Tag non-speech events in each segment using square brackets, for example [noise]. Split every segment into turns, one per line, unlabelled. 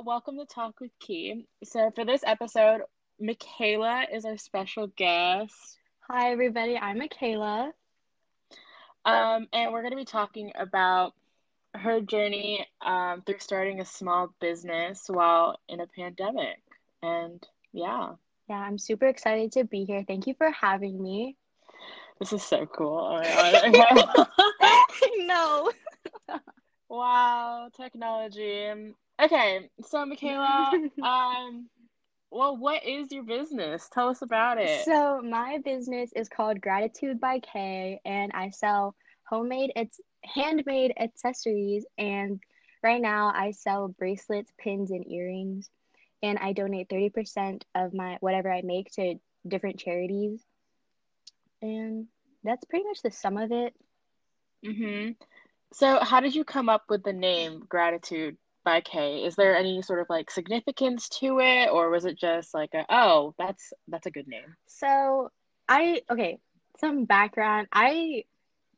welcome to Talk with Key. So, for this episode, Michaela is our special guest.
Hi, everybody. I'm Michaela.
Um, and we're going to be talking about her journey um, through starting a small business while in a pandemic. And yeah.
Yeah, I'm super excited to be here. Thank you for having me.
This is so cool. [laughs] Oh [laughs]
no.
wow, technology. Okay, so Michaela, [laughs] um, well, what is your business? Tell us about it.
So, my business is called Gratitude by K, and I sell homemade, it's handmade accessories. And right now, I sell bracelets, pins, and earrings. And I donate 30% of my whatever I make to different charities. And that's pretty much the sum of it.
Mm-hmm. So, how did you come up with the name Gratitude by K? Is there any sort of like significance to it, or was it just like a oh, that's that's a good name?
So, I okay, some background. I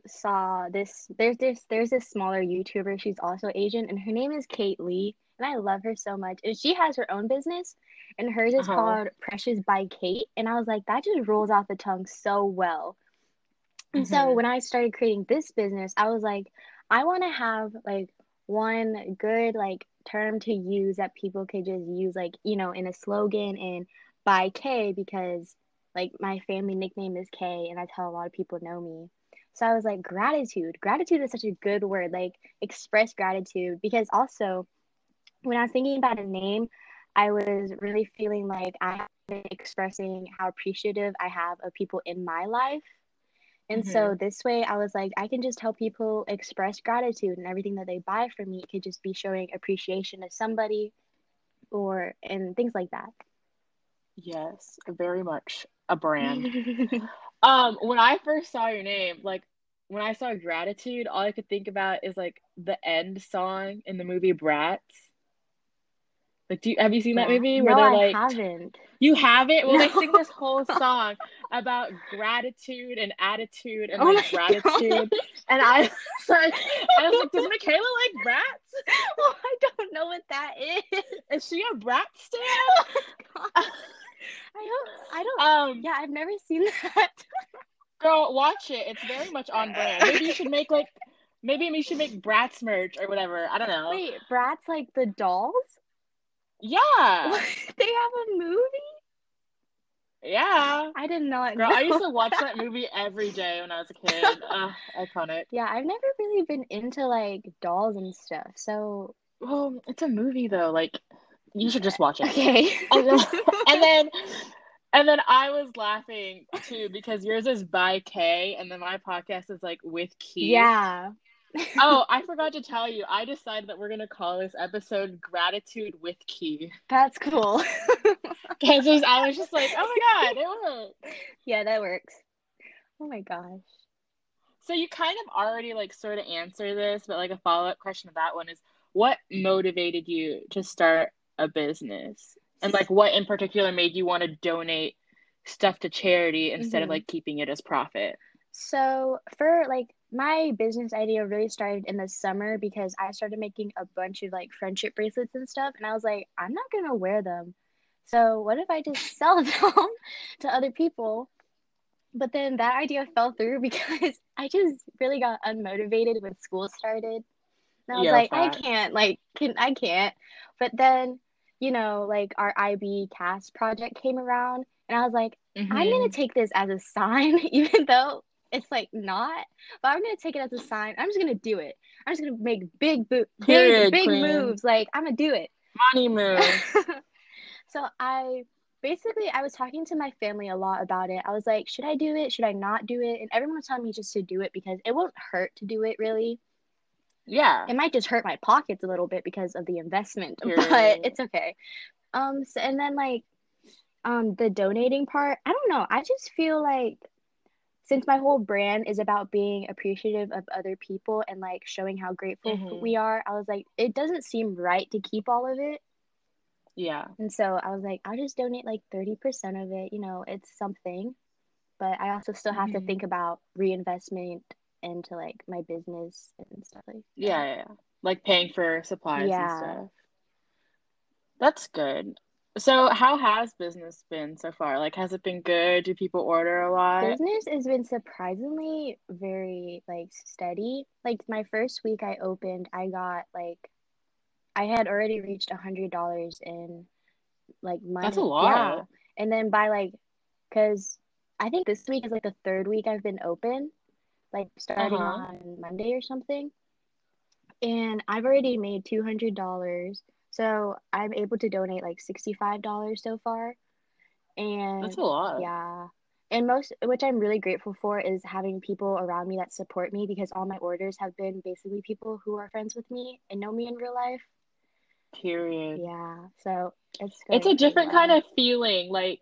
saw this. There's this. There's this smaller YouTuber. She's also Asian, and her name is Kate Lee, and I love her so much. And she has her own business, and hers is
Uh-huh.
called Precious by Kate. And I was like, that just rolls off the tongue so well. And so
Mhm.
when I started creating this business, I was like, I want to have like one good like term to use that people could just use like, you know, in a slogan and by K because like my family nickname is K and that's how a lot of people know me. So I was like, gratitude. Gratitude is such a good word. Like express gratitude because also when I was thinking about a name, I was really feeling like I have been expressing how appreciative I have of people in my life. And so this way, I was like, I can just help people express gratitude and everything that they buy from me. Could just be showing appreciation to somebody or and things like that.
Yes, very much a brand. [laughs] [laughs] Um, when I first saw your name, like when I saw Gratitude, all I could think about is like the end song in the movie Bratz. Like, do you have you seen that movie
No,
where they're like, I
haven't.
you haven't? Well, they sing [laughs] this whole song about gratitude and attitude and
Oh
like
my God.
gratitude. And I was [laughs] like, I was like, does Michaela like Bratz? [laughs]
Well, I don't know what that is.
Is she a Bratz stan?
I don't. I don't.
Um,
Yeah, I've never seen that.
Girl, watch it. It's very much on brand. Maybe you should make like maybe we should make Bratz merch or whatever. I don't know.
Wait, Bratz like the dolls?
Yeah. [laughs]
They have a movie?
Yeah.
I did not know it.
Girl,
know.
I used to watch that [laughs] movie every day when I was a kid. Uh, iconic.
Yeah, I've never really been into like dolls and stuff. So
Well, it's a movie though. Like you should just watch it. [laughs]
okay.
And then and then and then I was laughing too because yours is by K and then my podcast is like with Key.
yeah.
Oh, I [laughs] forgot to tell you. I decided that we're gonna call this episode "Gratitude with Key"
That's cool. [laughs]
because I was just like, "Oh my [laughs] god, it worked."
yeah, that works. Oh my gosh.
So you kind of already like sort of answer this, but like a follow up question to that one is, what motivated you to start a business, and like what in particular made you want to donate stuff to charity instead of
Mhm.
like keeping it as profit?
So for like my business idea really started in the summer because I started making a bunch of like friendship bracelets and stuff and I was like, I'm not gonna wear them. So what if I just [laughs] sell them [laughs] to other people? But then that idea fell through [laughs] because I just really got unmotivated when school started. And I was
Yeah,
like, I can't, like, can I can't. But then, you know, like our IB CAS project came around and I was like, I'm
Mm-hmm.
gonna take this as a sign, even though it's like not. But I'm gonna take it as a sign. I'm just gonna do it. I'm just gonna make big, bo- big,
Period,
big
queen.
moves. Like I'm gonna do it.
Money move. [laughs]
so I basically I was talking to my family a lot about it. I was like, should I do it? Should I not do it? And everyone was telling me just to do it because it won't hurt to do it. Really,
Yeah.
it might just hurt my pockets a little bit because of the investment, [laughs]
Period.
but it's okay. Um, so, and then like, um, the donating part, I don't know. I just feel like since my whole brand is about being appreciative of other people and like showing how grateful
Mhm.
we are, I was like, it doesn't seem right to keep all of it.
Yeah.
And so I was like, I'll just donate like 30% of it. You know, it's something. But I also still have to
Mhm.
think about reinvestment into like my business and stuff like that.
Yeah, yeah, yeah. Like paying for supplies
Yeah.
and stuff. That's good. So, how has business been so far? Like, has it been good? Do people order a lot?
Business has been surprisingly very like steady. Like my first week I opened, I got like I had already reached a hundred dollars in like money.
That's a lot.
Yeah. And then by like, cause I think this week is like the third week I've been open, like starting
Uh-huh.
on Monday or something. And I've already made two hundred dollars. So I'm able to donate like sixty-five dollars so far. And
That's a lot.
yeah. And most, which I'm really grateful for, is having people around me that support me because all my orders have been basically people who are friends with me and know me in real life.
Period.
Yeah. So it's
It's a different
well.
kind of feeling. Like,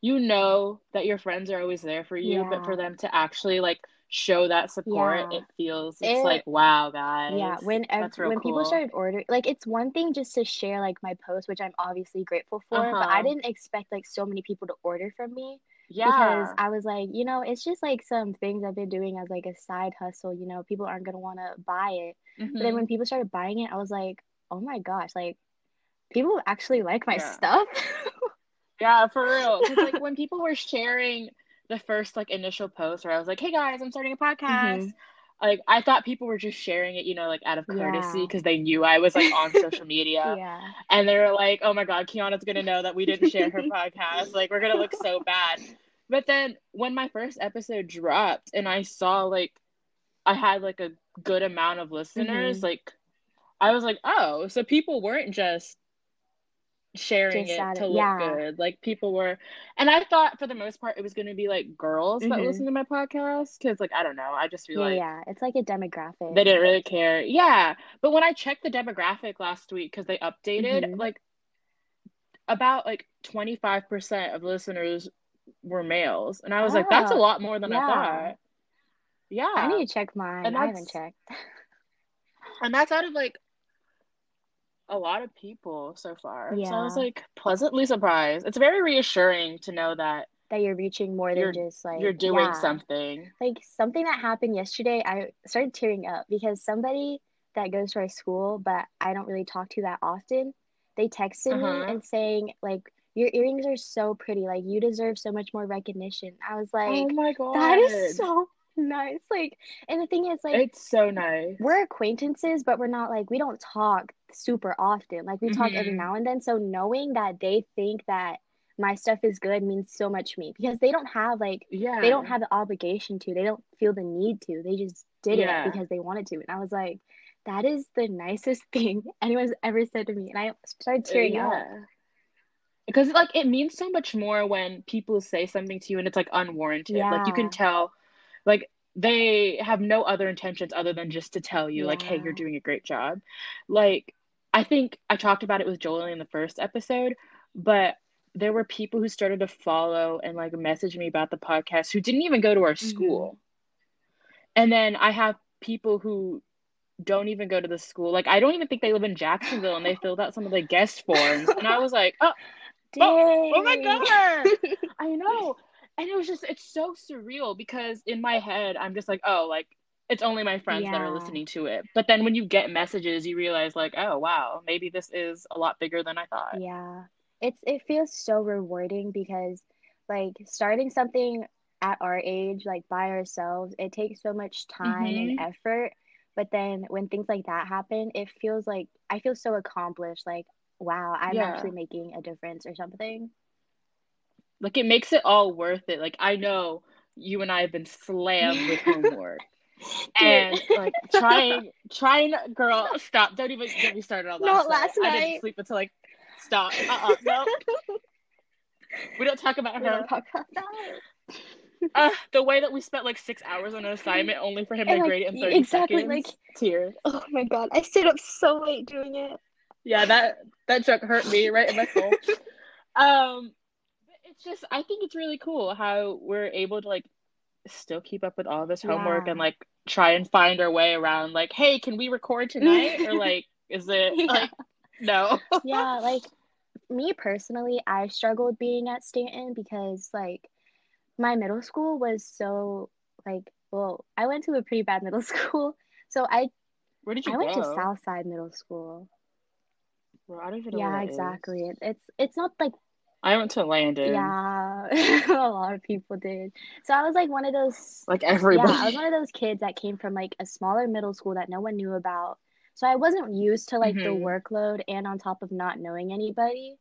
you know that your friends are always there for you, but for them to actually like show that support,
Yeah.
it feels it's
It-
like, wow, guys.
Yeah, when ev- when people started ordering, like it's one thing just to share like my post, which I'm obviously grateful for, but
Uh-huh.
I didn't expect like so many people to order from me
yeah because
I was like, you know, it's just like some things I've been doing as like a side hustle, you know, people aren't gonna want to buy it. But then
Mhm.
when people started buying it, I was like, oh my gosh, like people actually like my
Yeah.
stuff. [laughs]
Yeah, for real. Like when people were sharing the first like initial post where I was like, "Hey guys, I'm starting a podcast,"
Mhm.
like I thought people were just sharing it, you know, like out of courtesy
Yeah.
because they knew I was like on social [laughs] media,
Yeah.
and they were like, "Oh my God, Kiana's gonna know that we didn't share her podcast. Like we're gonna look so bad." But then when my first episode dropped and I saw like I had like a good amount of listeners,
Mhm.
like I was like, "Oh, so people weren't just." Sharing
Just
it to look
yeah.
good. Like people were, and I thought for the most part it was going to be like girls that
Mhm.
listen to my podcast because, like, I don't know, I just feel
Yeah,
like
yeah. It's like a demographic.
they didn't really care. Yeah, but when I checked the demographic last week because they updated,
Mhm.
like about like twenty five percent of listeners were males, and I was like, that's a
Oh,
lot more than I thought. Yeah,
I need to check mine.
And
I haven't checked.
and that's out of like a lot of people so far. So I was like pleasantly surprised. It's very reassuring to know that
That you're reaching more than just like
you're doing
yeah.
something.
Like something that happened yesterday, I started tearing up because somebody that goes to our school, but I don't really talk to that often, they texted
Uh-huh.
me and saying like your earrings are so pretty, like you deserve so much more recognition. I was like, oh
my god.
that is so [laughs] nice. Like, and the thing is, like,
It's so nice.
we're acquaintances, but we're not like we don't talk super often. Like we talk every
Mhm.
now and then. So knowing that they think that my stuff is good means so much to me because they don't have like
yeah.
they don't have the obligation to. They don't feel the need to. They just did
Yeah.
it because they wanted to. And I was like, that is the nicest [laughs] thing anyone's ever said to me. And I started tearing up.
Because like it means so much more when people say something to you and it's like unwarranted. Like you can tell like they have no other intentions other than just to tell you like, hey, you're doing a great job. Like I think I talked about it with Jolie in the first episode, but there were people who started to follow and like message me about the podcast who didn't even go to our
Mhm.
school. And then I have people who don't even go to the school. Like I don't even think they live in Jacksonville and they filled out some of the guest forms. And I was like, oh,
Dang.
oh my [laughs] God. [laughs] I know. And it was just it's so surreal because in my head I'm just like, oh, like it's only my friends that are listening to it. But then when you get messages, you realize like, oh wow, maybe this is a lot bigger than I thought.
Yeah. It's it feels so rewarding because like starting something at our age, like by ourselves, it takes so much time and mm-hmm. effort. But then when things like that happen, it feels like I feel so accomplished, like wow, I'm
Yeah.
actually making a difference or something.
Like it makes it all worth it. Like I know you and I have been slammed with [laughs] homework. and like trying trying girl stop. Don't even get me started on last
Not last
night.
last
I didn't sleep until like stop. Uh-uh. No [laughs] we don't talk about
We
her.
don't talk about [laughs]
uh, the way that we spent like six hours on an assignment only for him to
And, like,
grade it in 30
exactly,
seconds.
like-
tears.
Oh my god, I stayed up so late doing it.
yeah that that joke hurt me right in my soul. Um it's just i think it's really cool how we're able to like still keep up with all this homework
Yeah.
and like try and find our way around like hey can we record [laughs] tonight or like is it [laughs]
Yeah.
like no [laughs]
yeah, like me personally, I struggled being at Stanton because like my middle school was so like well, I went to a pretty bad middle school. So I
where did you
I went to
go
Southside Middle School.
Bro, I don't even know
Yeah,
where that is.
exactly. It, it's it's not like
I went to Landon.
yeah, [laughs] a lot of people did. So I was like one of those
Like
yeah, I was one of those kids that came from like a smaller middle school that no one knew about. So I wasn't used to like the
hmm
workload and on top of not knowing anybody.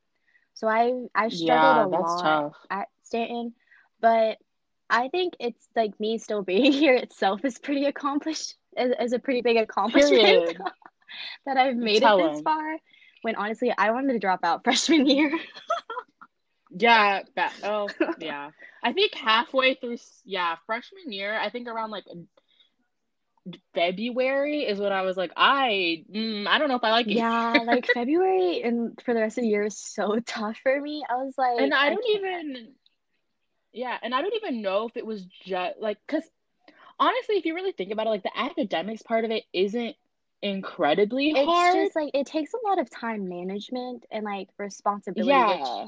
So I I struggled
Yeah,
a lot
tough.
at Stanton, but I think it's like me still [laughs] being here itself is pretty accomplished is, is a pretty big accomplishment [laughs] that I've made it this
him.
far. When honestly I wanted to drop out freshman year.
Yeah, that, oh, [laughs] yeah. I think halfway through, yeah, freshman year, I think around like February is when I was like, I, mm, I don't know if I like it
Yeah, [laughs] like February and for the rest of the year is so [laughs] tough for me. I was
And
like,
I
I
don't
can't.
even, yeah, and I don't even know if it was just like, because honestly, if you really think about it, like the academics part of it isn't incredibly
It's
hard.
just like it takes a lot of time management and like responsibility, which
Yeah,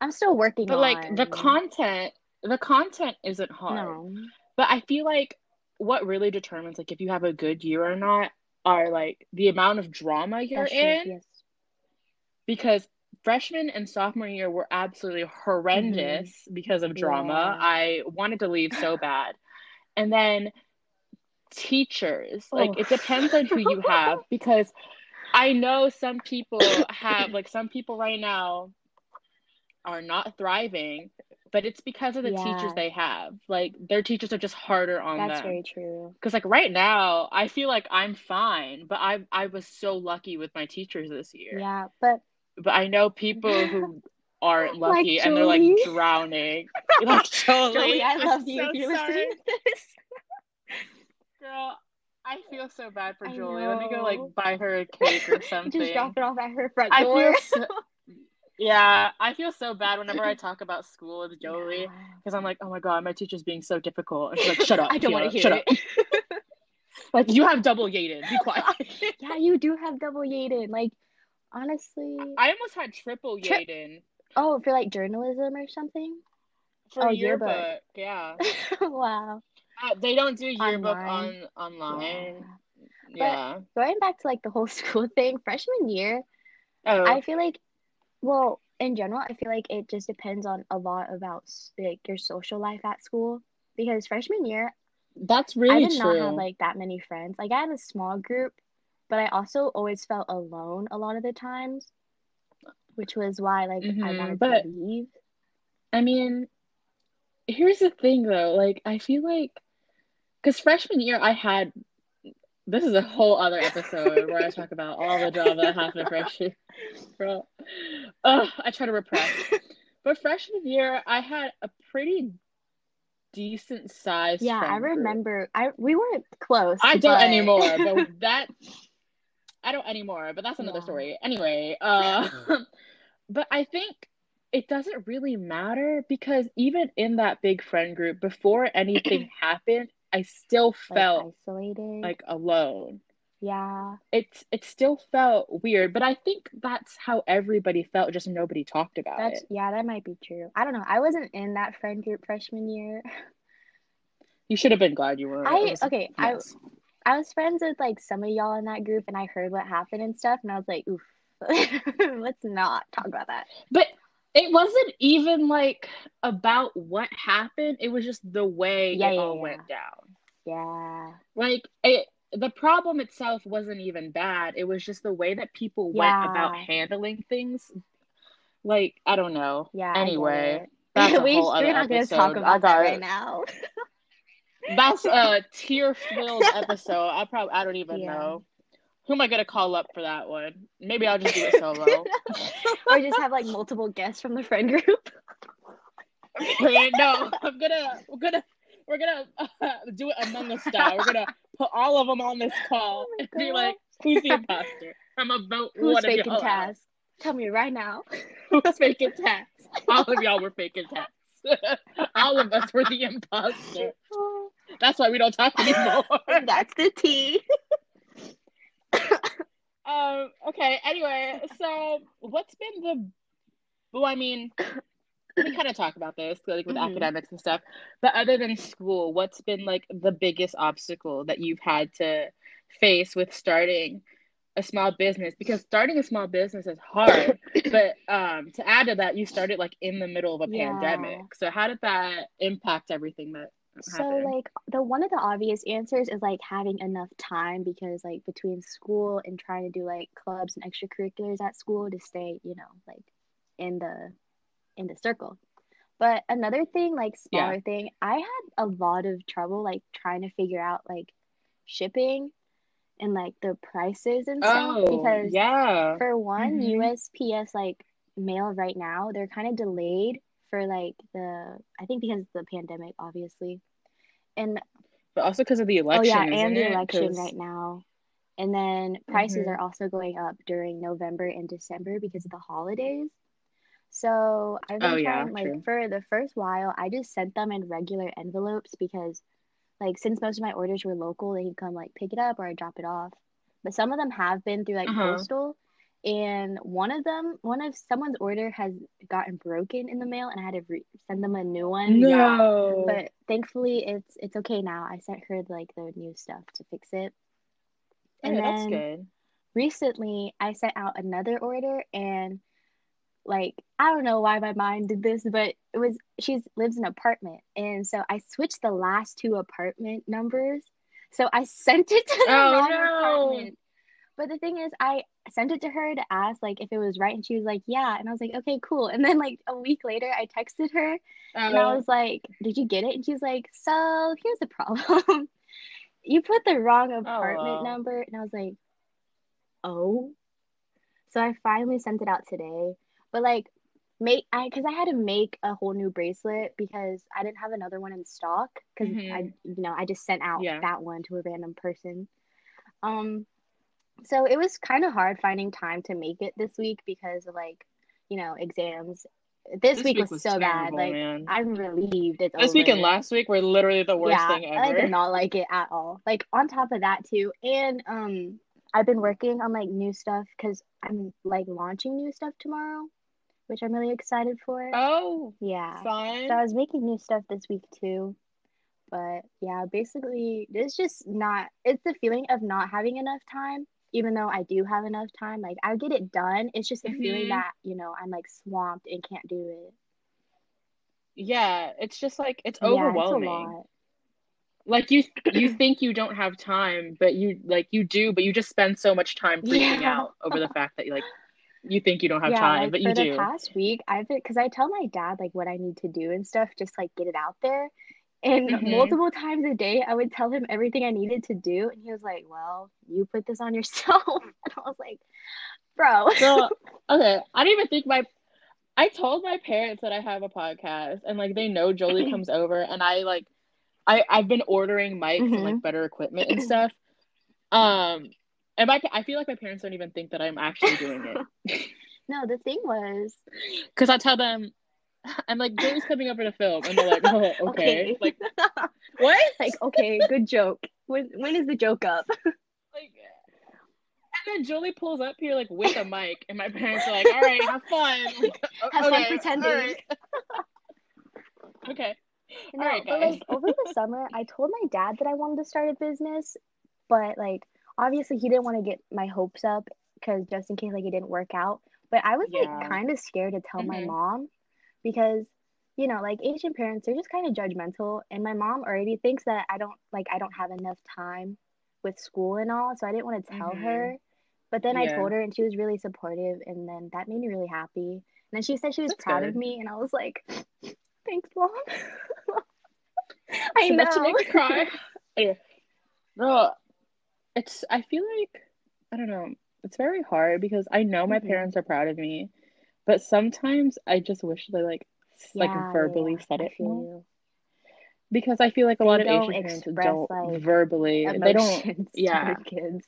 I'm still working
but like the content, the content isn't hard.
No.
But I feel like what really determines like if you have a good year or not are like the amount of drama you're
That's true.
in
Yes.
because freshman and sophomore year were absolutely horrendous mm-hmm. because of drama.
Yeah.
I wanted to leave so [laughs] bad. And then teachers, like
Oh.
it depends on who you oh. have because I know some people have like some people right now are not thriving, but it's because of the teachers they have. Like their teachers are just harder on
that's
them.
very true.
Because like right now, I feel like I'm fine, but I I was so lucky with my teachers this year.
Yeah, but
But I know people who [laughs] aren't
like
lucky and they're like drowning. [laughs] Like
Jolie,
Jolie,
I
I'm
love you
so
you're
sorry.
this. [laughs]
Girl, I feel so bad for
I
Jolie. Let me go like buy her a cake or something.
Just drop it off at her front
I
door.
feel so yeah, I feel so bad whenever I [laughs] talk about school with Jolie
Yeah.
because I'm like, oh my God, my teacher's being so difficult. And she's like, shut [laughs] up,
I don't want to hear
shut up. [laughs] Like you have double yated. Be quiet.
Yeah, you do have double yated. Like, honestly,
I almost had triple
Tri-
Yaden
oh, for like journalism or something?
for
Oh,
yearbook.
yearbook.
Yeah.
Wow.
Uh, they don't do yearbook
Online.
on
Yeah.
online.
But
Yeah.
going back to like the whole school thing, freshman year,
Oh,
I feel like, well, in general, I feel like it just depends on a lot about like your social life at school. Because freshman year,
that's really I
did not have like that many friends. Like I had a small group, but I also always felt alone a lot of the times, which was why like I
hmm
wanted to
But
leave.
I mean, here's the thing though. Like, I feel like, because freshman year I had, this is a whole other episode where I talk about all the drama that happened freshman year. Bro. Ugh, I try to repress. But freshman year, I had a pretty decent size.
Yeah, I
friend group.
remember I we weren't close,
I don't anymore, but [laughs] that I don't anymore, but that's another
yeah.
story. Anyway, uh [laughs] but I think it doesn't really matter because even in that big friend group, before anything [clears throat] happened, I still felt Like
isolated.
like alone.
Yeah.
It's it still felt weird, but I think that's how everybody felt, just nobody talked about
That's
it.
yeah, that might be true. I don't know. I wasn't in that friend group freshman year.
You should have been glad you were.
I
was
okay, I. I was friends with like some of y'all in that group and I heard what happened and stuff and I was like, oof. [laughs] Let's not talk about that.
But it wasn't even like about what happened. It was just the way
Yeah,
it
yeah,
all
yeah.
went down.
Yeah.
Like it, the problem itself wasn't even bad. It was just the way that people went about handling things. Like I don't know.
Yeah,
Anyway, that's a [laughs] whole other
we're not gonna talk.
I
about that
got
right now.
that's a [laughs] tear-filled episode. I probably I don't even know. Who am I gonna call up for that one? Maybe I'll just do it solo. [laughs]
or just have like multiple guests from the friend group. [laughs]
no, I'm gonna we're gonna we're gonna uh, do it Among Us style. We're gonna put all of them on this call
Oh
and be like, "Who's the imposter?" I'm about to
Who's
one of y'all out.
Taz? Tell me right now. [laughs]
Who's faking tasks? All of y'all were faking tasks. all of us were the imposter. That's why we don't talk anymore.
That's the tea.
Um. Okay. Anyway, so what's been the? Well, I mean, we [coughs] kind of talk about this like with
Mhm.
academics and stuff. But other than school, what's been like the biggest obstacle that you've had to face with starting a small business because starting a small business is hard. [coughs] but um, to add to that, you started like in the middle of a
Yeah.
pandemic. So how did that impact everything that
So
happened?
like the one of the obvious answers is like having enough time because like between school and trying to do like clubs and extracurriculars at school to stay, you know, like in the in the circle. But another thing, like
Yeah.
smaller thing, I had a lot of trouble like trying to figure out like shipping and like the prices and stuff
Oh,
because
yeah.
for one,
Mhm.
USPS like mail right now, they're kind of delayed for like the I think because of the pandemic, obviously. And
But also because of the election.
oh
yeah,
and the election
'Cause-
right now. And then prices
Mhm.
are also going up during November and December because of the holidays. So I've been
Oh, yeah,
trying like
true.
for the first while, I just sent them in regular envelopes because like since most of my orders were local, they can come like pick it up or I drop it off. But some of them have been through like
Uh-huh.
postal, and one of them, one of someone's order has gotten broken in the mail, and I had to re- send them a new one. Yeah,
No.
but thankfully it's it's okay now. I sent her like the new stuff to fix it. Oh, and
Okay, that's
then
good.
recently I sent out another order and like I don't know why my mind did this, but it was she lives in an apartment, and so I switched the last two apartment numbers. So I [laughs] sent it to the
Oh,
wrong
no.
apartment. But the thing is, I sent it to her to ask like if it was right, and she was like, "Yeah," and I was like, "Okay, cool." And then like a week later, I texted her and I
Oh,
was like, "Did you get it?" And she's like, "So here's the problem. [laughs] you put the wrong apartment
Oh.
number." And I was like, "Oh." So I finally sent it out today. But like make I because I had to make a whole new bracelet because I didn't have another one in stock because I you know I just sent out
Yeah.
that one to a random person. Um so it was kind of hard finding time to make it this week because of like, you know, exams. This,
This
week,
week
was,
was
so bad. Like
man.
I'm relieved it's
This week and last week were literally the worst
yeah,
thing
I
ever.
did not like it at all. Like on top of that too, and um, I've been working on like new stuff because I'm like launching new stuff tomorrow, which I'm really excited for.
Oh,
Yeah,
fun.
so I was making new stuff this week too. But yeah, basically, it's just not, it's the feeling of not having enough time, even though I do have enough time. Like, I get it done. It's just the feeling
Mhm.
that, you know, I'm like swamped and can't do it.
Yeah, it's just like it's
Yeah, it's a
overwhelming. Like you you think you don't have time, but you like you do, but you just spend so much time freaking
Yeah.
out over the fact that you like you think you don't have
Yeah,
time,
like
but
for
you
the
do.
past week, I've been, because I tell my dad like what I need to do and stuff, just like get it out there. And
Mhm.
multiple times a day, I would tell him everything I needed to do. And he was like, Well, you put this on yourself. [laughs] And I was like, Bro.
Girl, [laughs] okay, I don't even think my I told my parents that I have a podcast and like they know Jolie [clears throat] comes over and I like I I've been ordering mics and like
Mhm.
better equipment and [clears throat] stuff. Um and my I feel like my parents don't even think that I'm actually doing it. [laughs]
No, the thing was,
Cuz I tell them [laughs] I'm like Jolie's coming up over to film and they're like, "Oh, [laughs] okay." Like [laughs] what?
like, okay, good joke. When when is the joke up?
like and then Jolie pulls up here like with a mic and my parents are like, "All right, have fun." Like,
Have fun pretending.
right. okay.
No,
right,
but like over the summer, I told my dad that I wanted to start a business, but like obviously he didn't want to get my hopes up because just in case like it didn't work out. But I was
Yeah.
like kind of scared to tell my
Mhm.
mom because you know like Asian parents they're just kind of judgmental, and my mom already thinks that I don't like I don't have enough time with school and all, so I didn't want to tell
Mhm.
her. But then I told her, and she was really supportive, and then that made me really happy. And then she said she was
That's
proud of me, and I was like, [laughs] "Thanks, mom." [laughs] I
So
know.
much to make cry. [laughs] Anyway, no, it's. I feel like I don't know. It's very hard because I know my
Mhm.
parents are proud of me, but sometimes I just wish they like s- like verbally
yeah,
said it more
you.
because I feel like a
They
lot of Asian parents don't
like,
verbally. They don't. Yeah,
kids.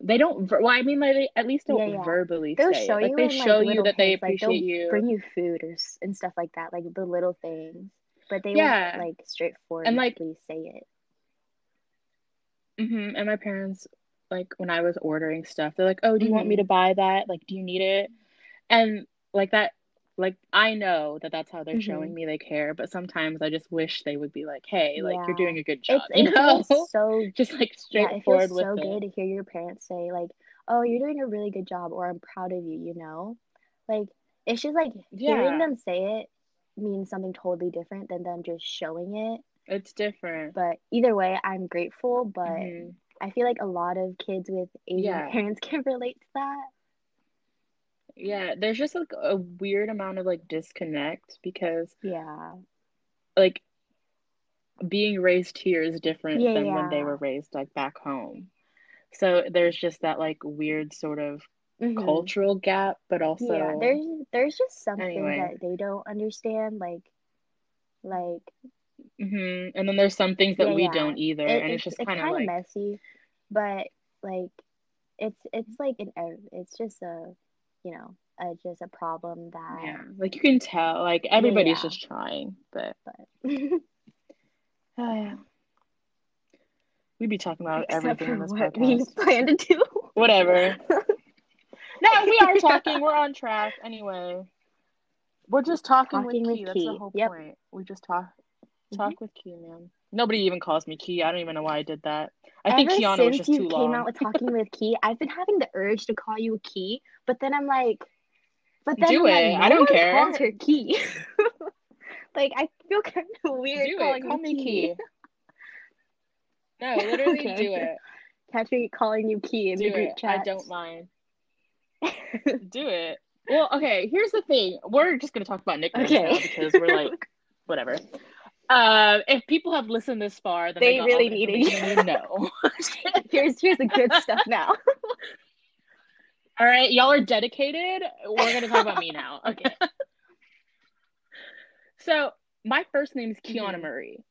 they don't. ver- Well, I mean, like they at least don't
Yeah, yeah.
verbally
They'll
say
show
it. Like
you
they
like
show you that they
hints, like
appreciate you.
bring you food or and stuff like that, like the little things. But they
Yeah.
won't like straightforwardly
And, like-
say it.
hmm And my parents, like when I was ordering stuff, they're like, "Oh, do you want me
Mhm.
to buy that? Like, do you need it?" And like that, like I know that that's how they're
Mhm.
showing me they care. But sometimes I just wish they would be like, "Hey, like you're doing a good job,"
It's [laughs]
you
it
know?
feels so [laughs]
just like straightforward
yeah, it feels so
with
good to hear your parents say like, oh, you're doing a really good job or I'm proud of you, you know? Like it's just like yeah. hearing them say it means something totally different than them just showing it.
It's different.
But either way, I'm grateful, but mm-hmm. I feel like a lot of kids with Asian yeah. parents [laughs] can relate to that.
Yeah, there's just like a weird amount of like disconnect because
yeah.
Like being raised here is different yeah, than yeah. when they were raised like back home. So there's just that like weird sort of mm-hmm. cultural gap, but also
yeah, there's there's just something anyway. that they don't understand, like like.
Mm-hmm. And then there's some things that yeah, we don't either, it, and it's, it's just kind of like
messy, but like it's it's like an it's just a you know a, just a problem that
yeah like you can tell like everybody's yeah. just trying but [laughs] but [sighs] uh, we'd be talking about Except everything in this what podcast we
plan to do [laughs]
whatever [laughs] no we are talking we're on track anyway we're just talking, talking with, Key. That's the whole yep. point. We just talk talk mm-hmm. with Key, man. Nobody even calls me Key. I don't even know why I did that. I Ever think Kiana was just too long. came out
with [laughs] talking with Key, I've been having the urge to call you Key, but then I'm like, but then
do
I'm
it. Like, I don't care.
Calls her Key. [laughs] like I feel kind of weird
do
calling
it. Call me Key. key. [laughs] No, literally okay. do it.
Catch me calling you Key in do the group chat.
I don't mind. do it. Well, okay. Here's the thing. We're just gonna talk about nicknames okay. because we're like, whatever. Uh, if people have listened this far, then
they,
they
really need it.
know. [laughs]
here's here's the good stuff now. [laughs]
All right, y'all are dedicated. We're gonna talk about me now. Okay. [laughs] so my first name is Kiana mm-hmm. Marie.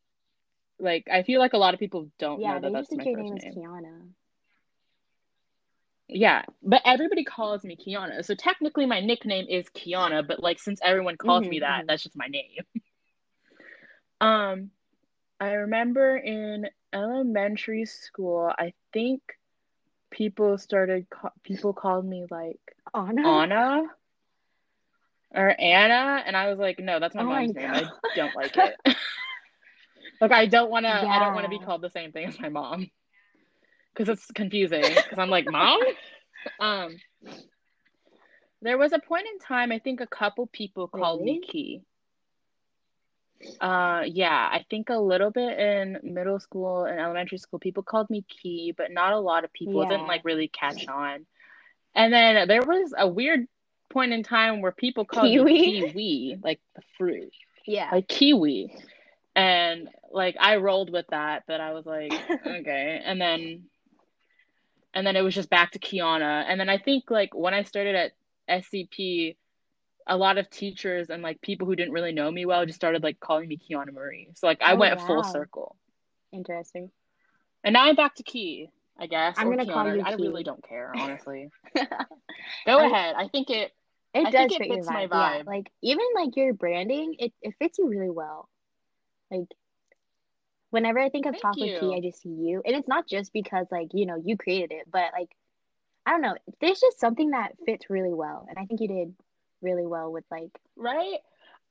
Like I feel like a lot of people don't yeah, know that that's my first name. name. Kiana. Yeah, but everybody calls me Kiana. So technically my nickname is Kiana, but like since everyone calls mm-hmm, me that, mm-hmm. that's just my name. Um, I remember in elementary school, I think people started people called me like
Anna,
Anna, or Anna, and I was like, no, that's my oh mom's my name. I don't like it. [laughs] like I don't want to. Yeah. I don't want to be called the same thing as my mom because it's confusing. Because I'm like, mom. [laughs] um, there was a point in time. I think a couple people called really? me Key. Uh, yeah, I think a little bit in middle school and elementary school, people called me Key, but not a lot of people. Yeah. didn't like really catch on. And then there was a weird point in time where people called kiwi? me kiwi, like the fruit.
Yeah.
Like kiwi. And like I rolled with that, but I was like, [laughs] okay. And then and then it was just back to Kiana. And then I think like when I started at SCP, a lot of teachers and like people who didn't really know me well just started like calling me Kiana Marie. So like I oh, went wow. full circle.
Interesting.
And now I'm back to Key, I guess.
I'm gonna Kiana. call you.
I Key. really don't care, honestly. [laughs] Go I, ahead. I think it.
It
I
does
fit
your vibe. vibe. Yeah. Like even like your branding, it, it fits you really well. Like whenever I think of Thank chocolate you. Key, I just see you, and it's not just because like you know you created it, but like I don't know. There's just something that fits really well, and I think you did really well with like
right.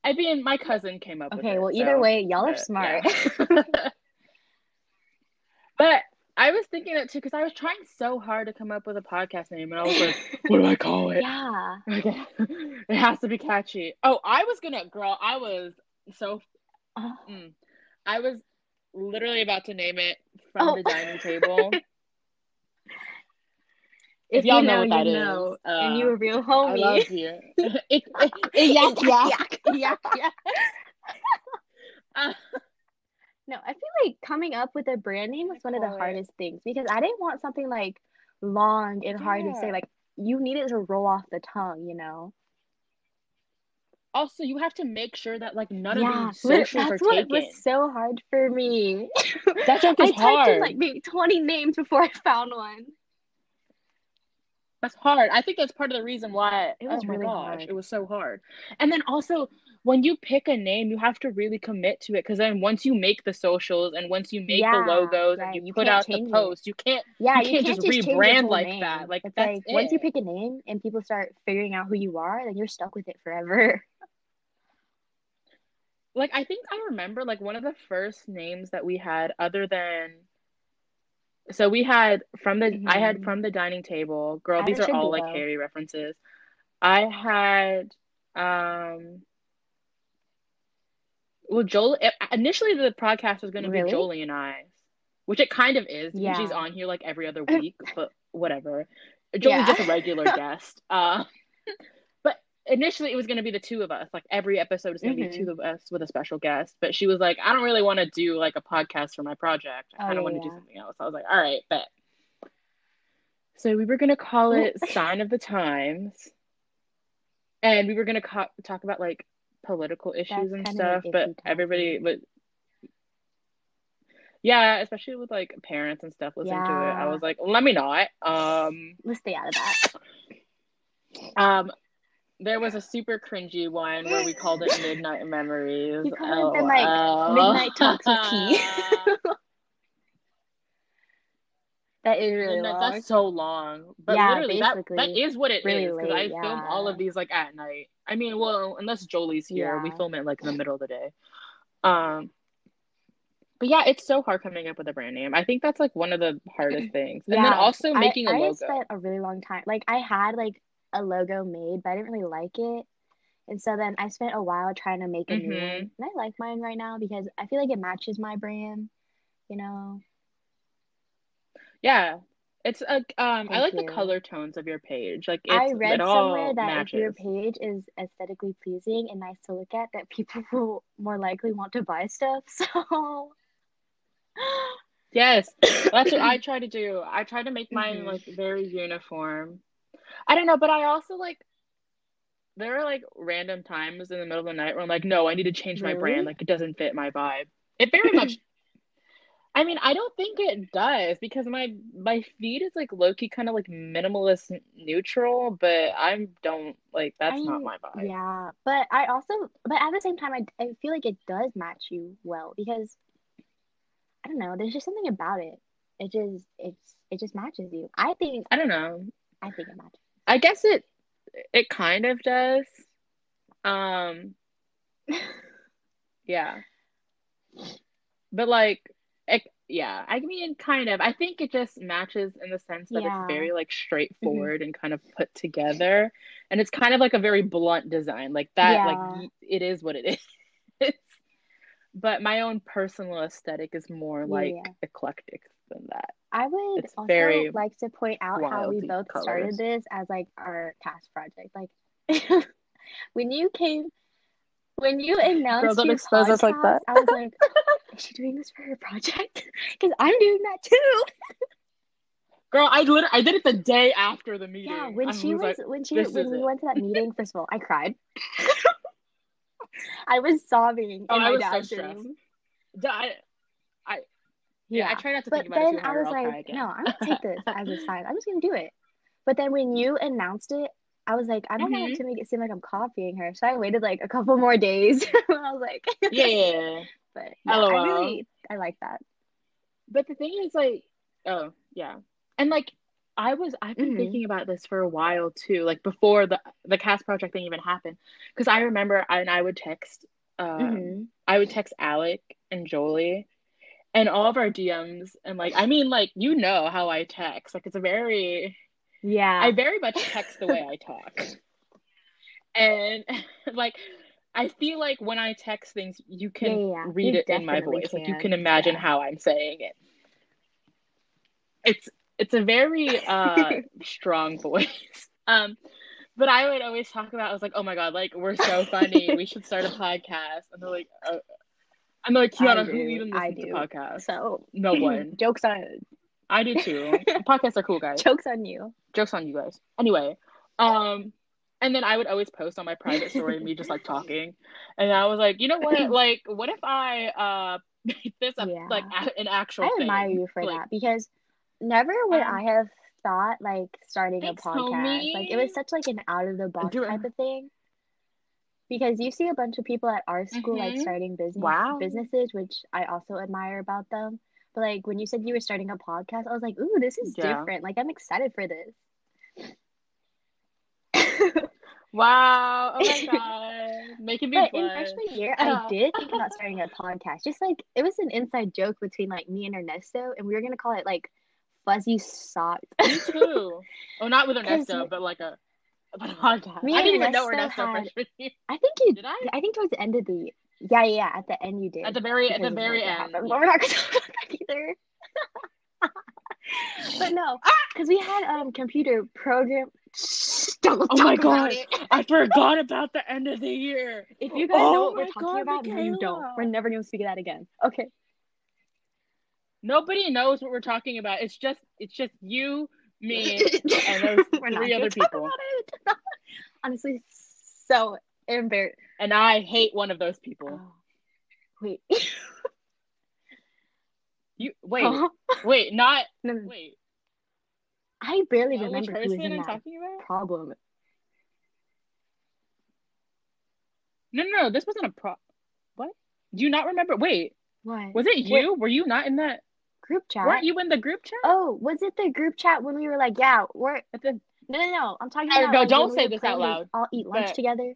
I mean, my cousin came up.
With Okay,
well,
either so, way, y'all but, are smart.
Yeah. [laughs] but I was thinking that too because I was trying so hard to come up with a podcast name, and I was like, [laughs] "What do I call it?"
Yeah, [laughs]
okay. it has to be catchy. Oh, I was gonna, girl. I was so. Oh. Mm, I was literally about to name it from oh. the dining table.
If, if y'all know, know what that is, know. Uh, and you a real homie. I
love you. it, it, it, yak, yak, yak, yak.
Uh, no, I feel like coming up with a brand name was one of the hardest things because I didn't want something like long and hard yeah. to say. Like you needed to roll off the tongue, you know.
Also, you have to make sure that like none yeah, of these socials
that's
are
what
taken.
was so hard for me.
that joke [laughs] is
I
hard.
typed in like maybe twenty names before I found one.
That's hard. I think that's part of the reason why it oh was oh really gosh, hard. It was so hard. And then also when you pick a name, you have to really commit to it because then once you make the socials and once you make yeah, the logos right. and you, you put out the posts, you can't yeah, you, you can't, can't, just, just rebrand like name. that. Like it's that's like
it. once you pick a name and people start figuring out who you are, then you're stuck with it forever.
Like I think I remember like one of the first names that we had other than so we had from the I had
hmm
from the dining table. Girl,
As
these are all like. Harry references. I had um well Joel initially the podcast was going to be
Really?
Jolie and I, which it kind of is because she's on here like every other [laughs] week, but whatever. Jolie's
Yeah.
just a regular [laughs] guest. Uh initially it was going to be the two of us. Like every episode is going to be
hmm
two of us with a special guest, but she was like I don't really want to do like a podcast for my project. I
Oh
kind of want to do something else. I was like, "All right, but So we were going to call it [laughs] Sign of the Times and we were gonna co- talk about like political issues
That's
and stuff, but everybody would, yeah, especially with like parents and stuff listening to it. I was like, let me not. Um,
Let's stay out of that.
um, there was a super cringy one where we called it Midnight Memories.
You call it the like midnight talks with Key. [laughs] That is really
Midnight,
long.
that's so long, but
Yeah,
literally that that is what it
Really
is because I
late,
film all of these like at night. I mean, well, unless Jolie's here, we film it like in the middle of the day. Um, but yeah, it's so hard coming up with a brand name. I think that's like one of the hardest [laughs] things, and then also making a
I
logo.
I spent a really long time. Like I had like a logo made, but I didn't really like it. And so then I spent a while trying to make a new one.
Mhm.
And I like mine right now because I feel like it matches my brand, you know.
Yeah, it's a um. I
Thank
like the color tones of your page. Like
I
it's
read
it
somewhere
all
that if your page is aesthetically pleasing and nice to look at, that people [laughs] will more likely want to buy stuff. [laughs] So
Yes, that's what I [clears throat] try to do. I try to make mine
Mhm.
like very uniform. I don't know, but I also like there are like random times in the middle of the night where I'm like, no, I need to change my brand. Like it doesn't fit my vibe. It very much. [laughs] I mean, I don't think it does because my my feed is like low key kind of like minimalist neutral, but I don't like
I
that's not my vibe.
yeah, but I also, but at the same time, I, I feel like it does match you well because I don't know, there's just something about it. It just, it's, it just matches you. I think,
I don't know.
I think it matches.
I guess it it kind of does. Um, [laughs] yeah. But like it, yeah, I mean kind of. I think it just matches in the sense that
Yeah.
it's very like
Mm-hmm.
straightforward and kind of put together. And it's kind of like a very blunt design. Like that
Yeah.
like it is what it is. [laughs] But my own personal aesthetic is more like
Yeah.
eclectic than that.
I would
It's
also
very
like to point out how we both started this as like our past project. Like [laughs] when you came, when you announced
don't
your
expose us like
podcast,
that.
I was like, oh, is she doing this for her project? [laughs] Because I'm doing that too. [laughs]
Girl, I literally I did it the day after the meeting.
Yeah, when
I
she was,
like,
when she
"This
when we
it."
went to that meeting, first of all, I cried. I was sobbing
Oh,
in
I
my
so
dad's
stressed.
room.
I, I, yeah, I try not to
But
think about it
then I was like, no, I'm gonna take this [laughs] as a sign. I'm just gonna do it. But then when you announced it, I was like, I don't want
Mhm.
to make it seem like I'm copying her. So I waited like a couple more days. [laughs] I was like,
yeah, yeah, yeah. [laughs]
but yeah, I really I like that.
But the thing is, like, oh yeah, and like I was, I've been
Mhm.
thinking about this for a while too, like before the the CAS project thing even happened, because I remember, I, and I would text, um,
Mhm.
I would text Alec and Jolie, and all of our DMs, and like, I mean, like, you know how I text, like, it's a very
Yeah.
I very much text the way I talk. And [laughs] like I feel like when I text things, you can
Yeah, yeah,
read
You
it in my voice. Like you
can.
can imagine
Yeah.
how I'm saying it. It's it's a very uh [laughs] strong voice. Um but I would always talk about I was like, "Oh my god, like we're so funny. we should start a podcast." And they're like, uh, and they're like,
I
"Kiana, who even
I
listens to
do.
podcasts?"
So
No [laughs] one.
jokes on
I do too. [laughs] Podcasts are cool, guys.
jokes on you.
jokes on you guys. Anyway, um, and then I would always post on my private story me just like talking, and I was like, you know what? [laughs] Like, what if I uh make this a,
Yeah.
like a, an actual
I
thing?
admire you for
Like,
that because never would
Um,
I have thought like starting a podcast. Like it was such like an out of the box type of thing. Because you see a bunch of people at our school like
Mhm.
starting business
Wow.
businesses, which I also admire about them. But like when you said you were starting a podcast, I was like, "Ooh, this is
Yeah.
different. Like I'm excited for this." [laughs]
Wow! Oh my [laughs] god, making me
But in freshman year,
Uh.
I [laughs] did think about starting a podcast. Just like it was an inside joke between like me and Ernesto, and we were gonna call it like fuzzy socks.
Me too. Oh, not with Ernesto, but like a, a podcast.
Me
I didn't even know
Ernesto
Ernesto
had-
freshman [laughs] year.
I think you
Did I?
I think towards the end of the. Yeah, yeah, yeah. At the end you did.
At the very at the very end.
But we're not gonna [laughs] talk about that either. [laughs] but no, because we had um computer program. Don't
Oh my God. I forgot about the end of the year.
If you guys
Oh
know what we're talking
God,
about, no, you don't. We're never gonna speak of that again. Okay.
Nobody knows what we're talking about. It's just it's just you, me, [laughs] and there's three other people. [laughs]
Honestly, so embarrassed.
And I hate one of those people.
Oh. Wait. [laughs]
You wait,
Huh?
wait, not
No, no,
wait.
I barely
know
remember who was in
I'm
that
talking about?
problem.
No, no, no. This wasn't a pro. What? Do you not remember? Wait,
What?
was it
Wait.
you? Were you not in that?
Group chat?
Weren't you in the group chat?
Oh, was it the group chat when we were like, yeah, we're
the-
no, no, no. I'm talking about
no,
like,
don't say
we
this out loud,
All eat lunch
but-
together.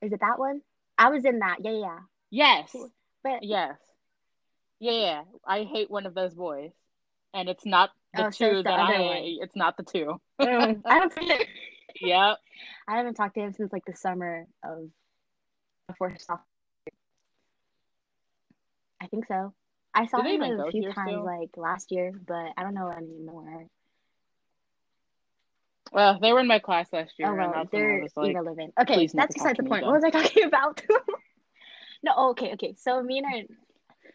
Is it that one? I was in that. Yeah, yeah.
yes,
But
yes, yeah, yeah. I hate one of those boys, and it's not the
Oh, so
two
it's the
that I
one.
It's not the two.
Mm, I don't [laughs] think
yep. [laughs]
I haven't talked to him since like the summer of before sophomore. I think so. I saw him a few times
still?
like last year, but I don't know anymore.
Well, they were in my class last year,
Oh well, they're
was like,
irrelevant. Okay, that's beside the point. What was I talking [laughs] about? no, oh, okay, okay. So me and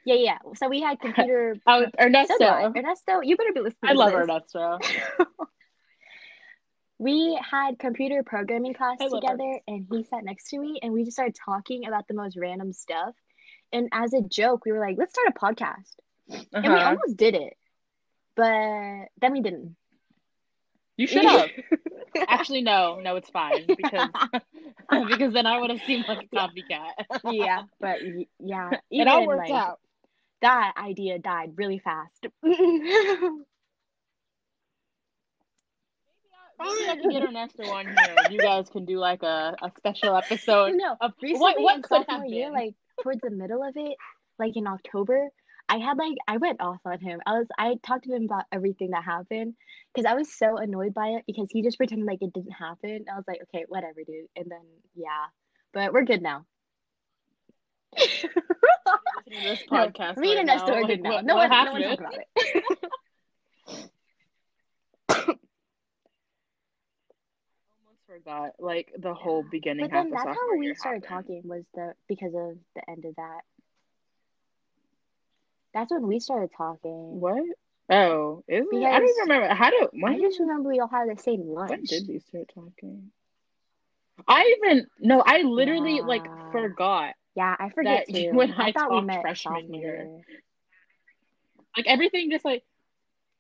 yeah, yeah. So we had computer.
oh, [laughs] Ernesto.
I. Ernesto, you better be listening.
I love
this.
Ernesto. [laughs]
we had computer programming class together, and he sat next to me, and we just started talking about the most random stuff. And as a joke, we were like, "Let's start a podcast," and we
Uh-huh.
almost did it, but then we didn't.
You should have. [laughs] Actually, no, no, it's fine because [laughs] because then I would have seemed like a copycat.
yeah, but y- yeah, [laughs]
it all worked
like,
out.
That idea died really fast.
Maybe I can get Ernesto on here. You guys can do like a, a special episode.
no,
of
recently
what what
in
could
sophomore
have
year, like towards the middle of it, like in October, I had like I went off on him. I was I talked to him about everything that happened because I was so annoyed by it because he just pretended like it didn't happen. I was like, okay, whatever, dude. And then yeah, but we're good now.
this [laughs]
No,
podcast.
me
right
and
now, like,
good now.
what-
no
what
one, no one talk about it. [laughs]
forgot like the whole beginning
But then that's how we started
happened.
talking was the because of the end of that. That's when we started talking.
What? Oh, is it? I don't even remember. How do when
I just remember we all had the same lunch.
when did we start talking? I even no, I literally like forgot.
Yeah, I forget
that
too. [laughs]
you and I
thought we
talked
met
freshman year.
year.
Like everything just like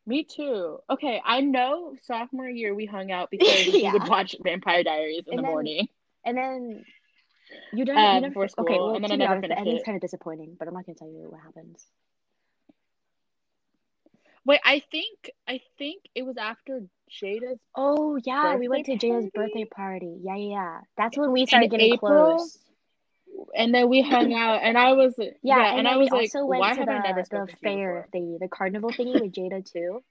me too. Okay, I know sophomore year we hung out [laughs] because we would watch Vampire Diaries in
And
the
then-
morning.
And then you don't.
Uh,
you never,
before school,
okay, well,
and then
to
I never
honest, the
finished
ending's
it.
kind of disappointing, but I'm not gonna tell you what happens.
Wait, I think I think it was after Jada's
Oh yeah, we went to Jada's
party?
birthday party. Yeah, yeah, yeah. That's when we started
in
getting
April,
close.
And then we hung [laughs] out, and I was
Yeah,
yeah,
and,
and, I was like,
also went
why
to
have I never
the the fair thingy, the carnival thingy with [laughs] Jada too.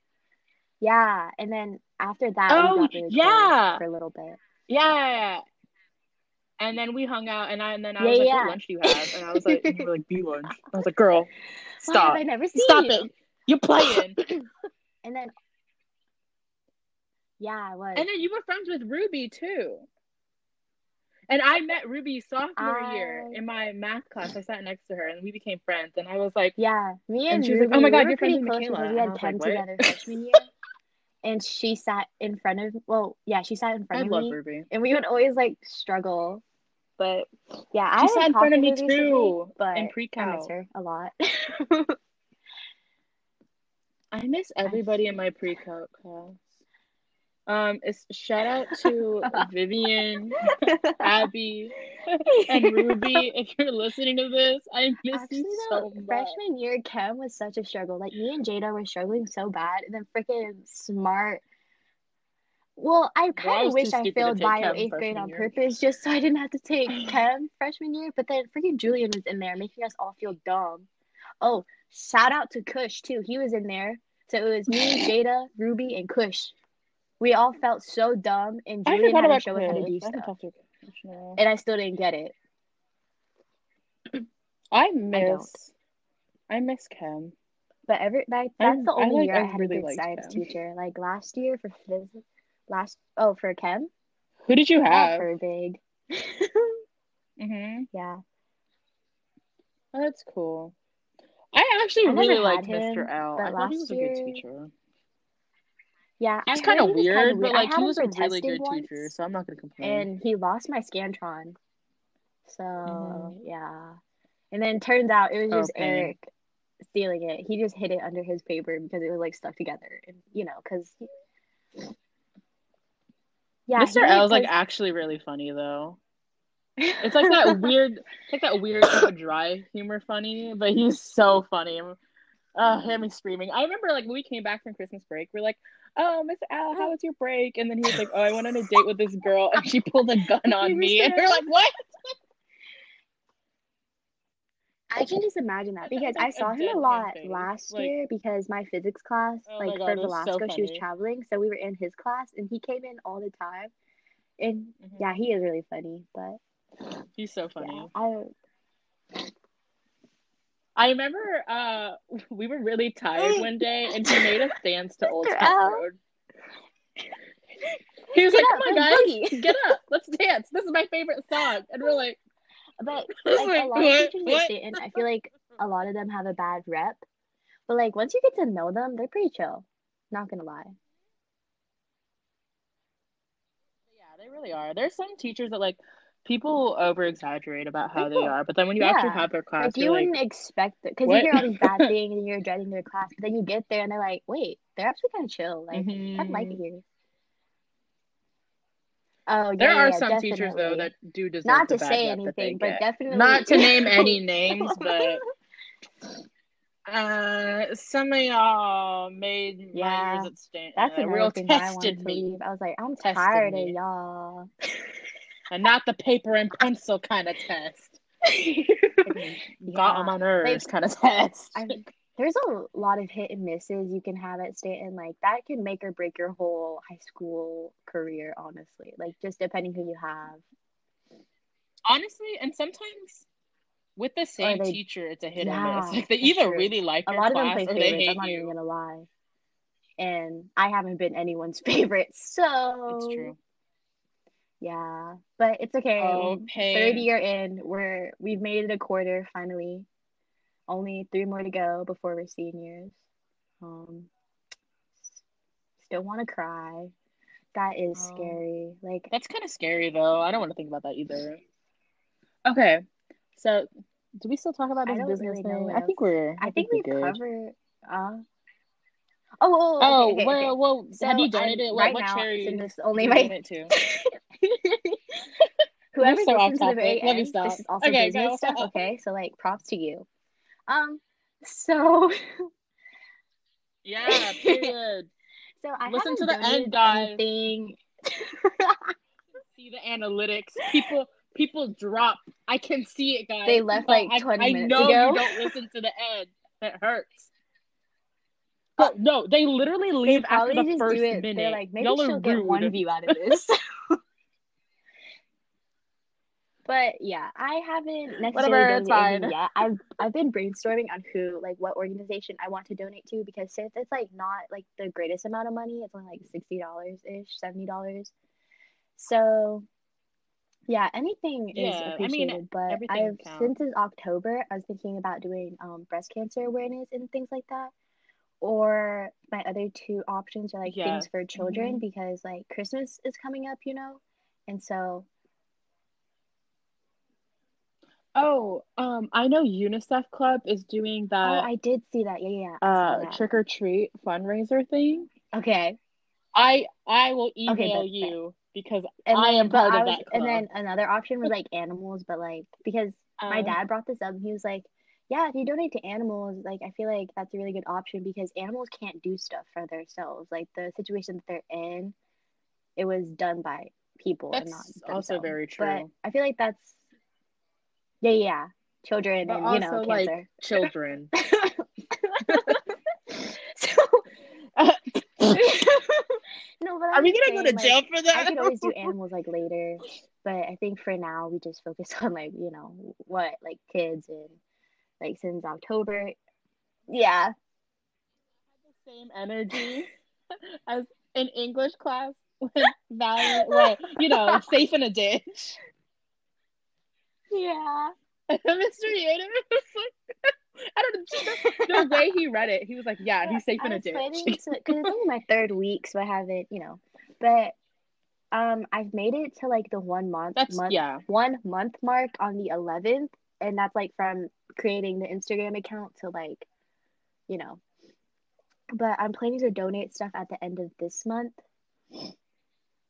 Yeah, and then after that,
Oh
really
yeah,
for a little bit.
yeah. And then we hung out, and I and then I
Yeah,
was like,
yeah.
"What lunch do you have?" And I was like, and you were like "B lunch." I was like, "Girl, [laughs] stop,
I never seen
stop it, you're playing." [coughs]
And then, yeah, I was.
and then you were friends with Ruby too. And I met Ruby sophomore year in my math class. I sat next to her, and we became friends. And I was like,
Yeah, me
And
and
she was like,
Ruby,
"Oh my God,
were
you're
pretty close
Michaela."
we had chem
like,
together freshman year, and she sat in front of. Well, yeah, she sat in
"I
front of
love
me,
Ruby."
and we would always like struggle. But yeah, I
She
haven't
sat in front of me too
but
in
I
pre-cal.
miss her a lot. [laughs]
I miss everybody in my pre-cal class. Um, it's shout out to [laughs] Vivian, [laughs] Abby, and Ruby. If you're listening to this, I miss
Actually,
you
though,
so much.
freshman year chem was such a struggle. Like me and Jada were struggling so bad, and then freaking smart. Well, I kind of wish I failed bio eighth grade on
year.
purpose just so I didn't have to take [laughs] chem freshman year. But then freaking Julian was in there making us all feel dumb. Oh, shout out to Kush too. He was in there So it was me, Jada, Ruby, and Kush. We all felt so dumb, and
I
Julian had to show us how to do
I
stuff,
to Chris in a while.
and I still didn't get it.
I miss I miss Chem.
But every that,
I-
that's the
I
only
like-
year I
I
had
really
a good science
Chem.
teacher. Like last year for physics, last oh for chem,
Who did you
I
have?
big. [laughs]
Mm-hmm.
yeah,
Oh, that's cool. I actually
I
really liked
him,
Mr. L. I thought he was a good
year-
teacher.
Yeah.
He's kind of
he was kinda
weird, but like he was a really good teacher, so I'm not gonna complain.
and he lost my scantron. So
Mhm.
yeah, and then turns out it was just
pain.
Eric stealing it. He just hid it under his paper because it was like stuck together, and you know, because yeah,
Mr. L is like actually really funny though. It's like that [laughs] weird, it's like that weird type of dry humor funny, but he's so funny. Uh, him me screaming. I remember like when we came back from Christmas break, we're like, "Oh, Mr. Al, how was your break?" And then he was like, "Oh, I went on a date with this girl, and she pulled a gun on [laughs] me." And we're like, "What?"
I can just imagine that because I saw him a lot
face.
last
Like-
year because my physics class,
Oh
like
God,
for
was so
Velasco, she was traveling, so we were in his class and he came in all the time. And
Mhm.
yeah, he is really funny, but
He's so funny.
yeah, I
I remember uh we were really tired one day and he made us dance to Old. Town Road. He was
Get
like,
up,
Come on guys,
boogie." [laughs]
get up, let's dance. This is my favorite song. And we're like,
but like, [laughs]
like,
a lot
"What?
of teachers
What?"
at Stanton, I feel like a lot of them have a bad rep. But like once you get to know them, they're pretty chill. Not gonna lie.
Yeah, they really are. There's some teachers that like people over exaggerate about how they are, but then when you actually have their class,
Like you
like,
wouldn't expect it because you hear all these bad [laughs] things and you're dreading their class, but then you get there and they're like, wait, they're actually kind of chill. Like I like it here. Oh, yeah,
There
yeah,
are
yeah,
some teachers though that do deserve
Not to say
rep that they
anything, but definitely
Not to name [laughs] any names, but [laughs] uh, some of y'all made my
Yeah,
years at Stanton
That's
a
another
real
that I
me,
leave. I was like, I'm
Tested
tired of y'all.
And not the paper and pencil kind of test. [laughs] Got on my nerves
like,
kind of test.
I there's a lot of hit and misses you can have at Stanton. Like that can make or break your whole high school career, honestly. Like just depending who you have.
Honestly, and sometimes with the same
they-
teacher, it's a hit
Yeah,
or miss. [laughs] Like they either
true.
really like
A lot of them play
or they
favorites. I'm
hate
not even
you.
gonna lie. And I haven't been anyone's [laughs] favorite, so
It's true.
Yeah, but it's okay.
Oh,
Third year in, we're we've made it a quarter finally. Only three more to go before we're seniors. Um, still want to cry. That is
Oh.
scary. Like,
That's kind of scary though. I don't want to think about that either. Okay, so do we still talk about this business
really
thing? I think we're.
I think
we're
we've covered. Uh, oh, oh,
Oh,
okay, okay,
well,
okay.
well,
So
have you donated? What,
right
what
now,
charity
only my
donate to? [laughs] [laughs]
whoever
so
listens to the very
topic. Let me
end, this is also
Okay,
business
go.
stuff. [laughs] Okay, so like props to you. Um, so [laughs]
Yeah, period.
so I
Listen to the end, guys. see the analytics. People, people drop. I can see it, guys.
They left, like,
I,
20
I
minutes I
know
ago.
you don't listen to the end. It hurts. But no, they literally
They
leave after the first minute.
They're like, maybe
Y'all
she'll get one view out of this. But yeah, I haven't necessarily
Whatever,
donated
fine.
yet. I've I've been brainstorming on who, like, what organization I want to donate to because since it's like not like the greatest amount of money, it's only like sixty dollars ish, seventy dollars. So yeah, anything
Yeah,
is
I mean,
appreciated. but
everything
I've
counts.
since it's October, I was thinking about doing um breast cancer awareness and things like that. Or my other two options are like things for children
Mhm.
because like Christmas is coming up, you know? And so
Oh, um, I know UNICEF Club is doing that.
oh I did see that. Yeah, yeah, yeah.
Uh trick or treat fundraiser thing.
Okay.
I I will email
Okay, but-
you because
And
I
then
am part
I
of
was
that
and then another option was like animals, but like because my
Um,
dad brought this up and he was like, Yeah, if you donate to animals, like I feel like that's a really good option because animals can't do stuff for themselves. Like the situation that they're in, it was done by people and not
That's also very
But
true.
I feel like that's yeah, yeah. Children
But
and you know,
like
cancer. [laughs]
children. [laughs]
so [laughs] no, but
Are we gonna go to
saying,
jail
like,
for
I
that?
could always do animals like later, but I think for now we just focus on like you know what like kids and like since October, yeah,
the same energy as in English class when Valerie, well, you know, safe in a ditch.
Yeah.
Mr. Yaden was like, I don't know, the, way he read it, he was like, yeah, he's safe
I
in a ditch.
because it's only my third week, so I haven't you know, but um I've made it to like the one month
That's
month
yeah.
one month mark on the 11th, and that's like from creating the Instagram account to like, you know. But I'm planning to donate stuff at the end of this month.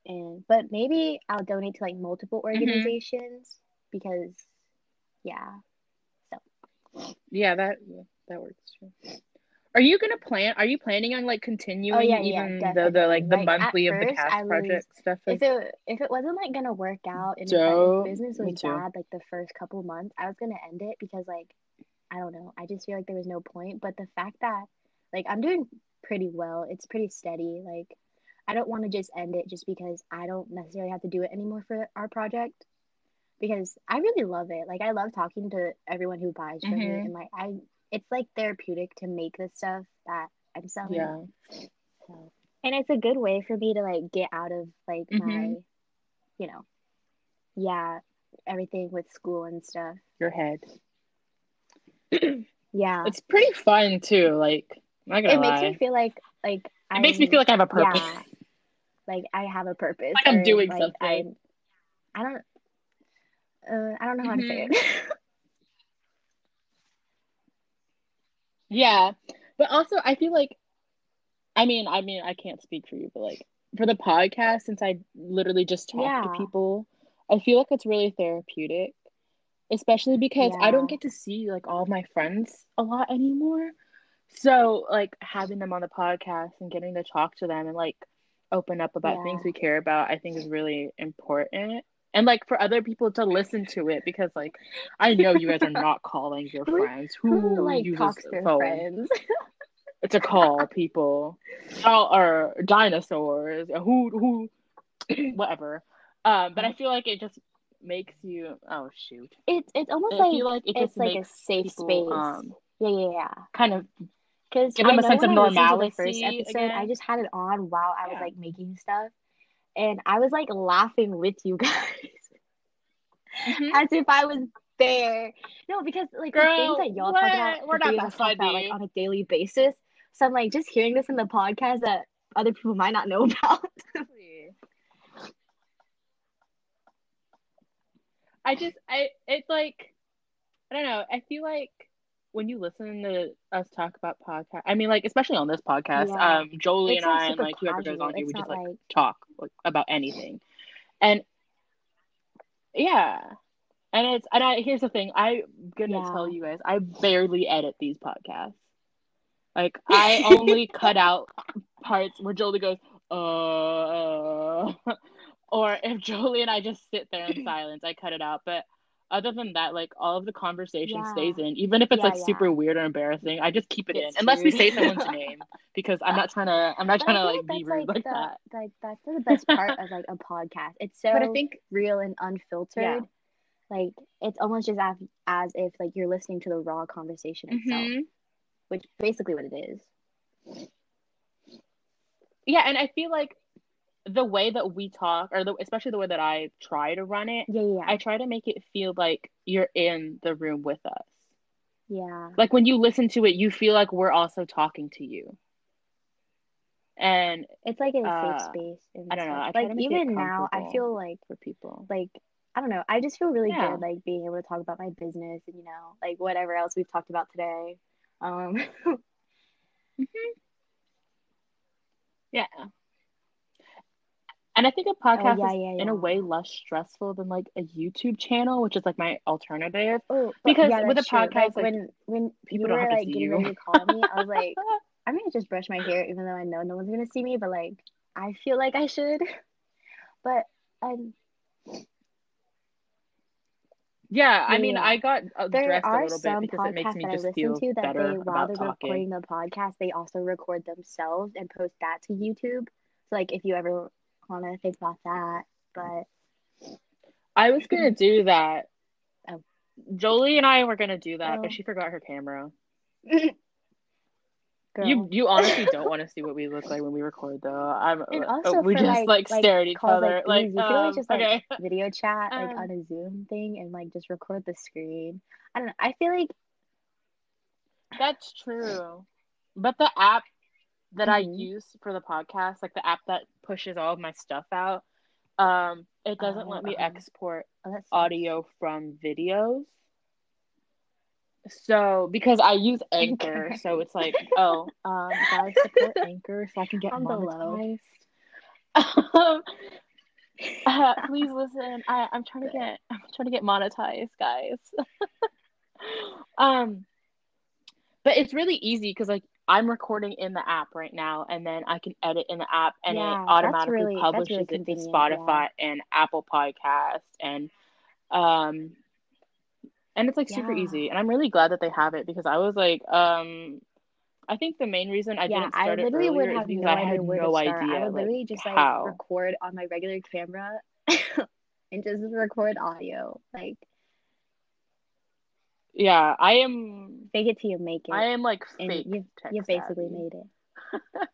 And but maybe I'll donate to like multiple
Mm-hmm.
Organizations because yeah.
So Yeah, that yeah, that works too. Are you gonna plan? Are you planning on like oh, continuing
Oh, yeah, yeah,
even the the like the.
Like,
monthly of the
first,
cast
I was-
project stuff?
If it if it wasn't like gonna work out and if, like, business
Me
was bad like the first couple months, I was gonna end it because like I don't know, I just feel like there was no point. But the fact that like I'm doing pretty well, it's pretty steady. Like I don't want to just end it just because I don't necessarily have to do it anymore for our project. Because I really love it. Like I love talking to everyone who buys from me
Mhm.
and like I it's like therapeutic to make the stuff that I'm selling.
yeah.
So, and it's a good way for me to like get out of like my,
Mhm.
you know, yeah, everything with school and stuff.
Your head. [clears throat]
Yeah,
It's pretty fun too. Like, I'm
it makes
lie.
me feel like like
it makes me feel like I have a purpose.
yeah, like I have a purpose.
Like I'm
or,
doing
like,
something.
I, I don't. Uh, I don't know how to say
Mhm.
it. [laughs]
Yeah, but also I feel like, I mean, I mean, I can't speak for you, but like for the podcast, since I literally just talk to people, I feel like it's really therapeutic, especially because I don't get to see like all my friends a lot anymore. So like having them on the podcast and getting to talk to them and like open up about things we care about, I think is really important. And like for other people to listen to it because like I know you guys are [laughs] not calling your friends who,
Who like
uses
talks to
a
their
phone
friends?
to call [laughs] people oh, or dinosaurs who who [clears throat] whatever um but i feel like it just makes you oh shoot
It's it's almost
i
like
like it
it's like a safe
people,
space.
um
yeah, yeah, yeah.
kind of
Because
Give them a sense of
normality. the first episode, I just had it on while I was
Yeah.
like making stuff, and I was like laughing with you [laughs] guys
Mhm.
as if I was there. No, because like the things that y'all talk about,
We're not that
about like on a daily basis. So I'm like just hearing this in the podcast that other people might not know [laughs] about.
I just I it's like I don't know. I feel like when you listen to us talk about podcast, I mean, like especially on this podcast,
Yeah.
um, Jolie
It's,
and I, and like whoever goes on here, we just like
like-
talk like about anything, and yeah, and it's and I here's the thing, I'm gonna
Yeah.
tell you guys, I barely edit these podcasts. Like [laughs] I only cut out parts where Jolie goes, uh, [laughs] or if Jolie and I just sit there in [clears throat] silence, I cut it out. But other than that, like all of the conversation
Yeah.
stays in, even if it's
Yeah,
like super weird or embarrassing. I just keep it
It's
in, unless we say someone's [laughs] name, because I'm not trying to. I'm not
But
trying to like be rude like
the,
that.
Like that's the [laughs] best part of like a podcast. It's so
But I think
real and unfiltered.
Yeah.
Like it's almost just as, as if like you're listening to the raw conversation itself,
Mhm.
which basically what it is.
yeah, and I feel like the way that we talk, or the, especially the way that I try to run it,
Yeah, yeah,
I try to make it feel like you're in the room with us.
yeah.
Like when you listen to it, you feel like we're also talking to you. And
It's like a
Uh,
safe space.
I don't know. I
like
to make it
even now, I feel like
for people.
like I don't know. I just feel really
Yeah.
good like being able to talk about my business and you know like whatever else we've talked about today. Um, [laughs]
Yeah. And I think a podcast
Oh, yeah,
is
yeah,
in a way less stressful than like a YouTube channel, which is like my alternative.
oh,
Because with a podcast,
like,
like,
when when
people don't
were
have to
like
see you.
ready to call me, I was like, [laughs] I'm gonna just brush my hair, even though I know no one's gonna see me, but like I feel like I should. [laughs] But um,
Yeah, I mean,
Yeah.
I got uh,
There
dressed a
are
little bit
some
because it makes
podcasts
me
that I
just
listen
feel
to that
better
they, while
about
they're
talking.
recording the podcast, they also record themselves and post that to YouTube. So, like, if you ever want to think about that, but
I was gonna [clears throat] do that.
Oh.
Jolie and I were gonna do that,
Oh.
but she forgot her camera. [laughs]
girl.
You you honestly don't want to see what we look like when we record, though. I'm uh, we just
like-
like,
like,
stare at each
calls like
other,
these,
like,
you always
um,
just, like,
okay. [laughs]
video chat like
Um,
on a Zoom thing and like just record the screen. I don't know. I feel like
That's true. But the app that I
Mhm.
use for the podcast, like the app that pushes all of my stuff out, um, it doesn't
Oh,
let me
uh-huh.
export
oh,
audio from videos. So because I use Anchor,
Anchor.
so it's like, [laughs] oh, um, guys support Anchor so I can get
On
monetized. Um, [laughs] uh, please listen. I, I'm trying to get I'm trying to get monetized, guys. [laughs] um, but it's really easy because like I'm recording in the app right now, and then I can edit in the app, and
Yeah,
it automatically
really-
publishes
really
it to Spotify and Apple Podcast, and um, and it's like super easy, and I'm really glad that they have it because I was like, um, I think the main reason I
yeah,
didn't
I
start it
literally would
earlier is
have
because
no
I had
where
no
to start.
idea
I would
like
literally just
how.
like record on my regular camera [laughs] and just record audio. Like
Yeah, I am.
fake it till you make it.
I am like fake
you you basically
savvy.
made it. [laughs]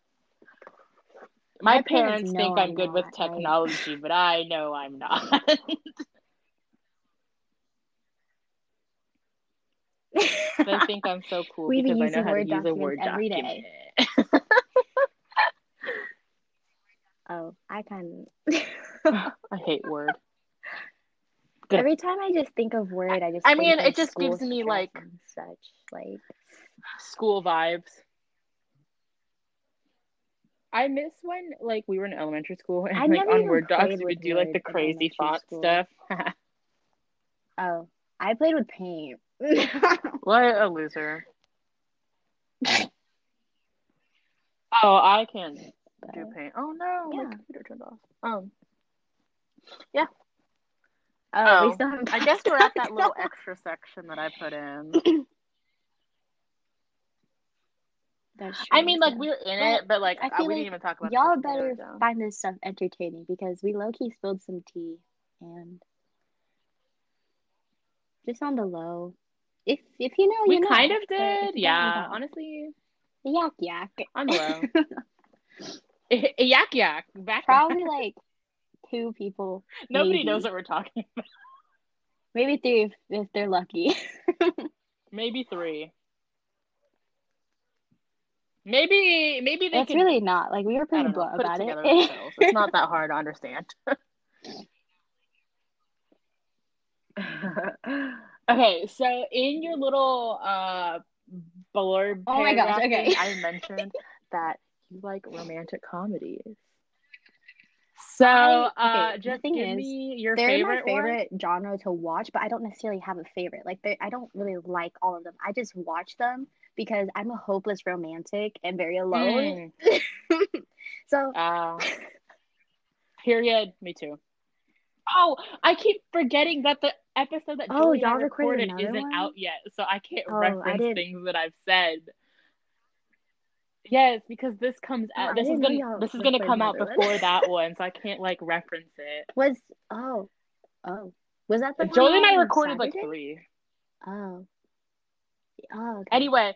My,
My
parents
parents
think I'm
I'm
good with
not, like-
technology, but I know I'm not. [laughs] they think I'm so cool
We be
because I know how to use a Word
every
document.
day. [laughs] oh, I kind of.
I hate Word. Good.
Every time I just think of Word, I just.
I
think
mean, it just gives me, like-
such like.
School vibes. I miss when like we were in elementary school [laughs] and
I
like on Word docs we would do like the crazy font
school.
stuff. [laughs]
Oh, I played with Paint. [laughs]
what a loser. Oh, I can't do paint. Oh no,
Yeah.
my computer turned off. Um,
oh,
Oh, um,
we still haven't
I guess we're at that little extra section that I put in. [clears throat]
That's
I mean, like we're in it, but like
I feel
we
like
didn't even talk about.
Y'all better
down.
find this stuff entertaining because we low key spilled some tea and just on the low. If if you know,
We
you know.
kind of did,
you don't, you
yeah. Honestly,
Yak yak.
on the low. [laughs] Eh, eh, yak yak. Back
Probably like two people,
nobody
maybe.
knows what we're talking about.
maybe three if, if they're lucky. [laughs]
Maybe three. Maybe maybe they
it's
could.
really not. Like we were pretty blunt
it
about it.
together. It's not that hard to understand. [laughs] okay, so in your little uh blurb
Oh my gosh, okay.
I mentioned that you like romantic comedies. So,
I-
uh,
okay, the
just
thing
give
is,
me your
They're
favorite,
my
one.
favorite genre to watch, but I don't necessarily have a favorite. Like I don't really like all of them. I just watch them because I'm a hopeless romantic and very alone.
Mm, [laughs]
So
uh, period. Me too. Oh, I keep forgetting that the episode that
Oh,
Julie
y'all recorded
recorded isn't
one?
out yet, so I can't
Oh,
reference
didn't-
things that I've said. Yes, because this comes
Oh,
out.
I
this is gonna this is gonna come out before that [laughs] one, so I can't like reference it.
was oh oh was that the
Jolie and I recorded like
Saturday?
three.
Oh oh okay.
Anyway,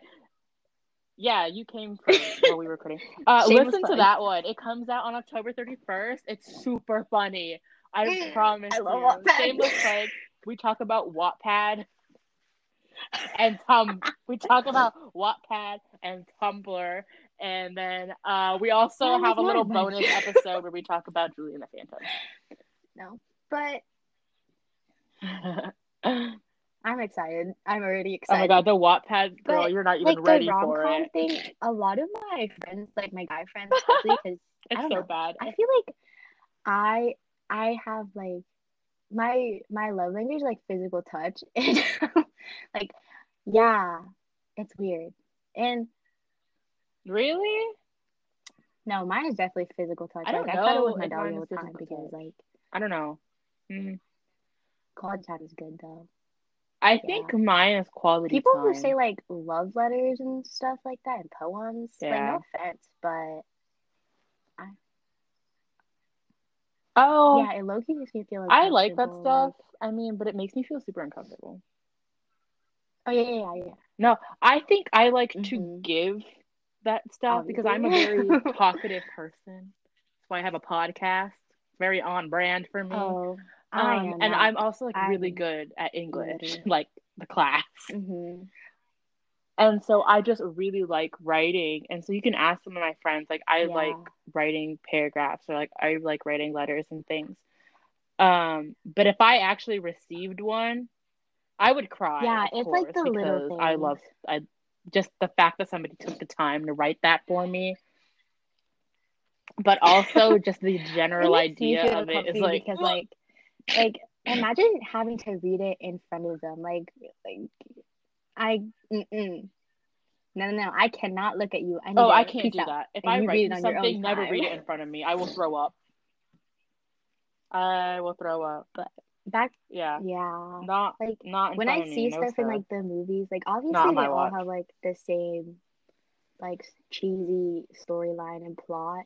yeah, you came for [laughs] while we were recording. Uh, listen to that one. It comes out on October 31st. It's super funny. I [gasps] promise
I love
you.
Wattpad.
Shameless plug. We talk about Wattpad and Tum. we talk about Wattpad and Tumblr, and then uh, we also have a little bonus episode where we talk about Julie and the Phantom.
no but I'm excited. I'm already excited.
oh my god, the Wattpad girl,
But,
you're not even
like
ready
the
for it.
thing, a lot of my friends, like my guy friends, because [laughs]
It's
I don't
so
know.
bad.
I feel like I I have like my my love language like physical touch [laughs] and like yeah, it's weird. And
Really?
no, mine is definitely physical touch.
I don't
like I cuddle
know
with my dog all the time because
touch.
like
I don't know. Mm.
quality time is good though.
I
Yeah.
think mine is quality
People
time.
who say like love letters and stuff like that and poems, like no offense, but
oh,
yeah, it low key makes me feel like
I like that stuff. I mean, but it makes me feel super uncomfortable.
oh yeah, yeah, yeah, yeah.
No, I think I like to
Mhm.
give that stuff because I'm a very [laughs] talkative person. That's why I have a podcast. Very on brand for me.
Oh, I
Um, and
not.
I'm also like really
I'm
good at English,
literally- [laughs]
like the class.
hmm
And so I just really like writing. And so you can ask some of my friends, like I
Yeah.
like writing paragraphs or like I like writing letters and things. Um, but if I actually received one, I would cry.
Yeah, it's like the little
because I love I just the fact that somebody took the time to write that for me. But [laughs] also just the general
It makes me
idea of it is like
because like like imagine having to read it in front of them like like I mm-mm. no no no I cannot look at you I
Oh, I can't do
out.
that. If
and
I write
read
you
it on your own
something, never
time.
read it in front of me. I will throw up. I will throw up.
But back
Yeah.
yeah
Not
like
not
when I see
no,
stuff in like the movies like obviously they all
watch.
have like the same like cheesy storyline and plot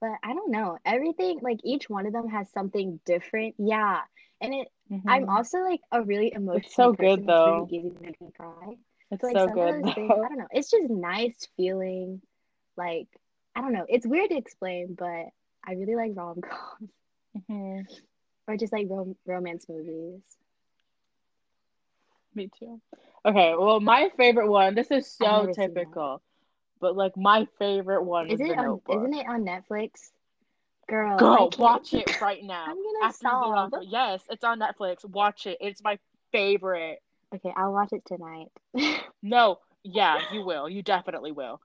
but I don't know everything like each one of them has something different yeah and it I'm
Mhm.
also like a really emotional
so
person.
good, though.
It's really easy to make me cry.
It's
So like
so good
things,
though.
I don't know. It's just nice feeling like I don't know. It's weird to explain, but I really like rom coms
Mhm.
or just like rom- romance movies.
Me too. Okay, well, my favorite one. This is so
never seen that.
typical, but like my favorite one
Is
is
it
The
on? Isn't it on Netflix? Girl, I
Girl, watch it right now.
I'm gonna
After you off. Yes, it's on Netflix. Watch it. It's my favorite.
Okay, I'll watch it tonight. [laughs]
No, yeah, you will. You definitely will.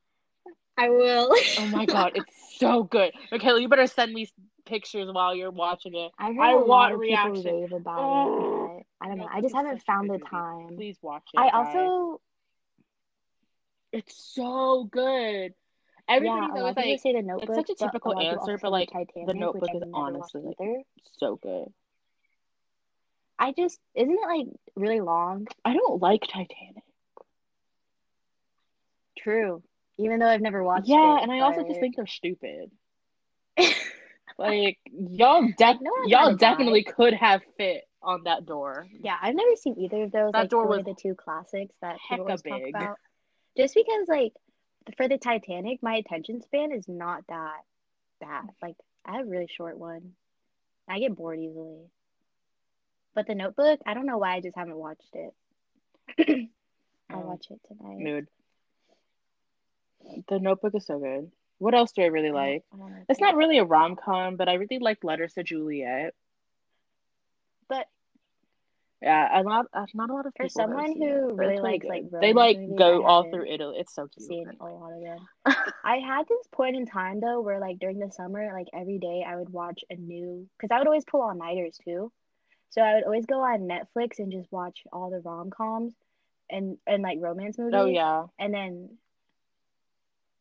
I will.
Oh my god, [laughs] it's so good. Michaela, you better send me pictures while you're watching it.
I heard
I
a lot
want
of
reaction.
people rave about
Oh.
it, I don't know. I just haven't found the time.
Please watch it.
I
guys.
also
It's so good. Everybody
yeah, a
though
lot
is
of people
like
say the Notebook.
it's such a typical
oh, lot
answer, but, like,
Titanic,
The Notebook is
I've never watched
honestly like so good.
I just isn't it like really long?
I don't like Titanic.
True. Even though I've never watched
Yeah,
it.
and I also just think they're stupid. [laughs] Like y'all, de-
No
y'all definitely could have fit on that door.
yeah, I've never seen either of those.
That
like
door was
the two classics that people always talk about. Just because like for the Titanic, my attention span is not that bad. Like I have a really short one. I get bored easily. But the Notebook, I don't know why I just haven't watched it. [clears throat] I'll
Oh,
watch it tonight.
mood. The Notebook is so good. What else do I really like?
I
It's not really a rom com, but I really like Letters to Juliet. Yeah, a lot. Uh, not a lot of
For
people have
someone who really likes, like,
they like go all through Italy. It's so cute.
seen a lot of them. [laughs] I had this point in time though where like during the summer, like every day I would watch a new because I would always pull all nighters too. So I would always go on Netflix and just watch all the rom coms and and like romance movies.
oh yeah,
And then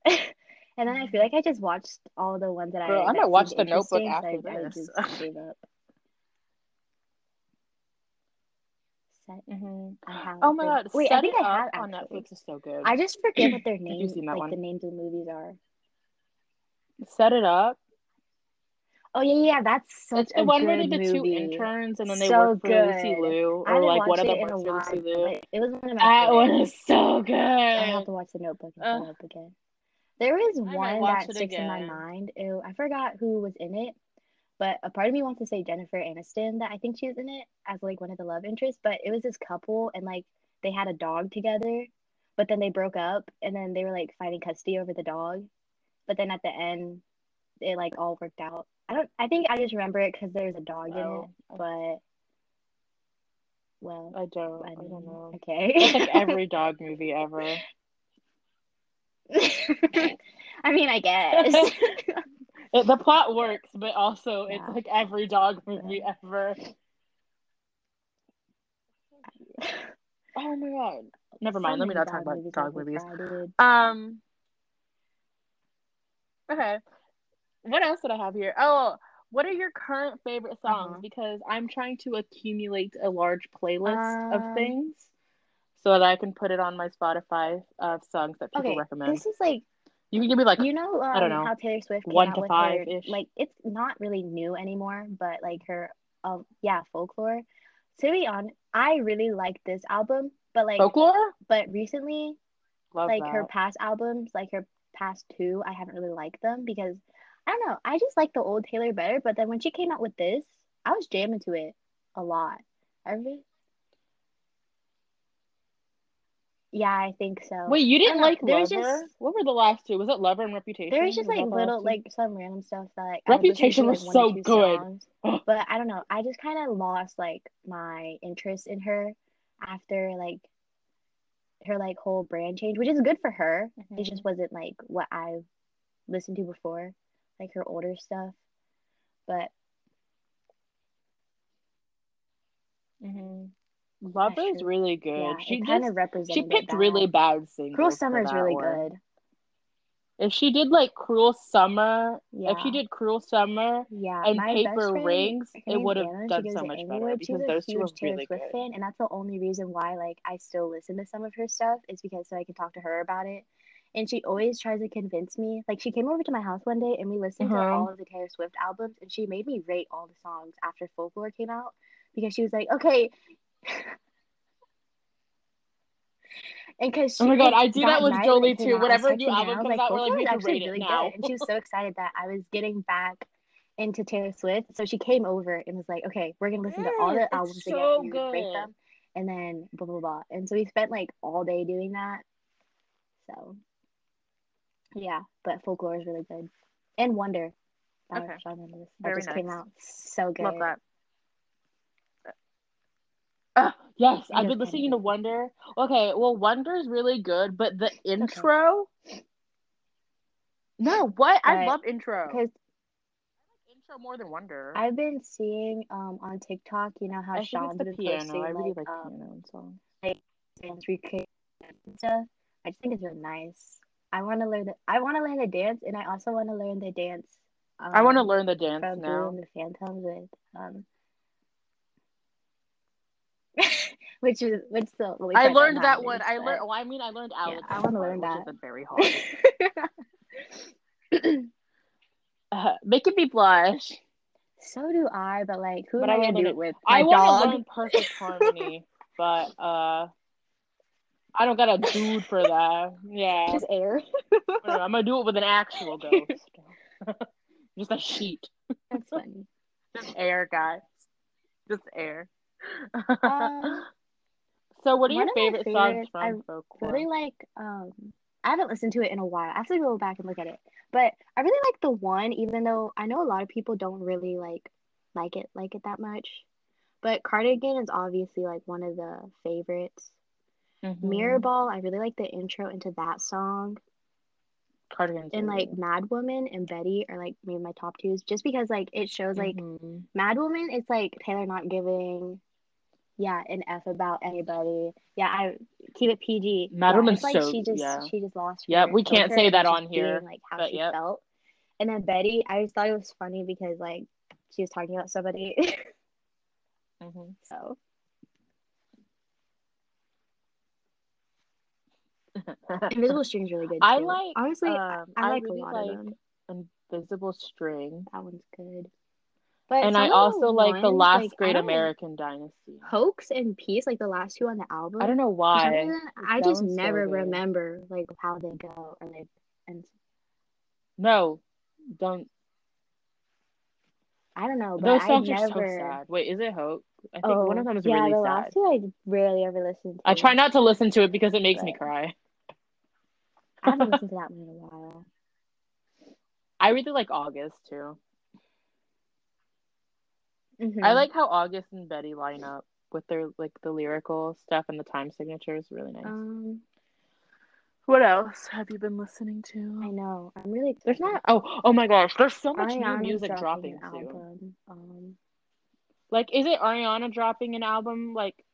[laughs] and then I feel like I just watched all the ones that
Girl,
I
I
that
might watch The Notebook after
I, I
this.
just [laughs] gave up. Set.
hmm
I [gasps] have.
Oh my god,
Wait,
Set
I think I have
on. Netflix is so good.
I just forget what their [clears throat] names, like
one?
the names of the movies are.
Set It Up.
Oh yeah, yeah, that's such
It's the one where
good
the two interns and then they
So
work for Lucy. Liu, or like one of them
it in
works for Lucy Liu.
it was one of my
That one is so good.
I have to watch The Notebook and set up again. There is one that sticks in my mind. Ew, I forgot who was in it, but a part of me wants to say Jennifer Aniston that I think she was in it as like one of the love interests. But it was this couple and like they had a dog together, but then they broke up and then they were like fighting custody over the dog. But then at the end, it like all worked out. I don't. I think I just remember it because there's a dog in
Oh,
it, but well,
I don't.
I
I don't know.
okay.
It's like every dog movie ever. [laughs]
I mean, I guess. [laughs]
It, the plot works, but also it's like every dog movie ever. Oh my god. Never mind.
So
Let me not talk about
movies
dog movies. Um. Okay. What else did I have here? Oh, what are your current favorite songs?
Uh-huh.
Because I'm trying to accumulate a large playlist
Um,
of things. so that I can put it on my Spotify of songs that people
Okay,
recommend.
this is like
You can give me like
you know um,
I don't know,
how Taylor Swift came
one
out
to
with her like it's not really new anymore, but like her um yeah folklore. To be honest, I really like this album, but like
folklore.
but recently
Love
like her past albums, like her past two, I haven't really liked them because I don't know. I just like the old Taylor better. But then when she came out with this, I was jamming to it a lot. I really, yeah, I think so.
Wait, you didn't like Lover?
just
What were the last two? Was it Lover and Reputation?
there was just
Was
like little
two?
like some random stuff that like I to
Reputation
like
was
one
so good.
songs. [gasps] But I don't know. I just kind of lost like my interest in her after like her like whole brand change, which is good for her. It
Mhm.
just wasn't like what I've listened to before, like her older stuff. But
Mhm. Lover is really good.
yeah,
She
kind of represents.
she picked really
bad.
singles
Cruel Summer is really
one.
good.
If she did like Cruel Summer, yeah. if she did Cruel Summer
yeah.
and
My
Paper
friend,
Rings, it would have done so much better
Englewood. She's
because those two
Taylor
really
Swift
good.
fan, and that's the only reason why like I still listen to some of her stuff is because so I can talk to her about it. And she always tries to convince me. Like she came over to my house one day and we listened to
Uh-huh.
all of the Taylor Swift albums, and she made me rate all the songs after Folklore came out because she was like, okay. And because
Oh my god, I do that
that
with Jolie too.
out, I was
Whenever a new
texting her. I
album comes
like,
out, we're like, we
is
have to
actually
it
really
now.
good. And she was so [laughs] excited that I was getting back into Taylor Swift. So she came over and was like, okay, we're going to listen to all the albums again
so
and we rate them and then blah, blah, blah. And so we spent like all day doing that. So yeah, but Folklore is really good. And Wonder by
Okay,
that
very
just came out. So good.
Love that. Uh, yes, I've been listening to. Wonder. Okay, well, Wonder is really good, but the
It's okay.
intro. No, what? I love intro.
because
Intro more than Wonder.
I've been seeing um on TikTok, you know how
I
Shawn's
the
been
piano.
posting
I really
like
like
um
piano and songs.
like stuff. I just think it's really nice. I want to learn the I want to learn the dance, and I also want to learn the dance
I want to
um
learn the dance now.
the Phantoms with um which is which really
I learned that
outlandish,
one. I learned.
but
Oh, I mean, I learned
yeah,
Alex
I want to learn that.
isn't very [laughs] hard. [laughs] Uh, making me blush.
So do I, but like, who
But
am
I
gonna do
it.
it with?
I want to learn perfect [laughs] harmony, but uh, I don't got a dude for that. Yeah,
Just air.
I'm gonna do it with an actual ghost, just a sheet,
That's funny.
just air, guys, just air.
Um,
so, what are
one
your
my
favorite songs
I
from folklore?
really like. Um, I haven't listened to it in a while. I have to go back and look at it. But I really like the one, even though I know a lot of people don't really like like it like it that much. But Cardigan is obviously like one of the favorites.
Mhm.
Mirror Ball, I really like the intro into that song.
Cardigan
And like. Mad Woman and Betty are like maybe my top twos, just because like it shows like
Mhm.
Mad Woman, it's like Taylor not giving, yeah, an F about anybody. Yeah, I keep it PG.
Mad
yeah, like
so-
she just
yeah.
she just lost. yeah
we can't say that on here,
being, like how
but
she
yep.
felt. And then Betty, I just thought it was funny because like she was talking about somebody.
Mhm. [laughs]
so [laughs] Invisible String's really good too.
I like.
honestly, I,
um,
I like
really
a lot
like
of them.
Invisible String,
That one's good. But
and I also like the Last
like,
Great American Dynasty.
Hoax and Peace, like the last two on the album.
I don't know why.
I just
so
never remember like how they go or like and
No, don't.
I don't know, but
Those
I
songs
never.
are so sad. Wait, is it Hope? I think
Oh,
one of oh, them is
yeah,
really
the
sad.
last two I rarely ever listen to.
I try not to listen to it because it makes me cry.
I haven't listened to that one in a while. [laughs]
I really like August too.
Mhm.
I like how August and Betty line up with their like the lyrical stuff and the time signatures. Really nice.
Um,
what else have you been listening to?
I know. I'm really.
There's not. Oh, oh my gosh! There's so much
Ariana's
new music
dropping
dropping,
an
soon.
album. Um,
Like, is it Ariana dropping an album? Like,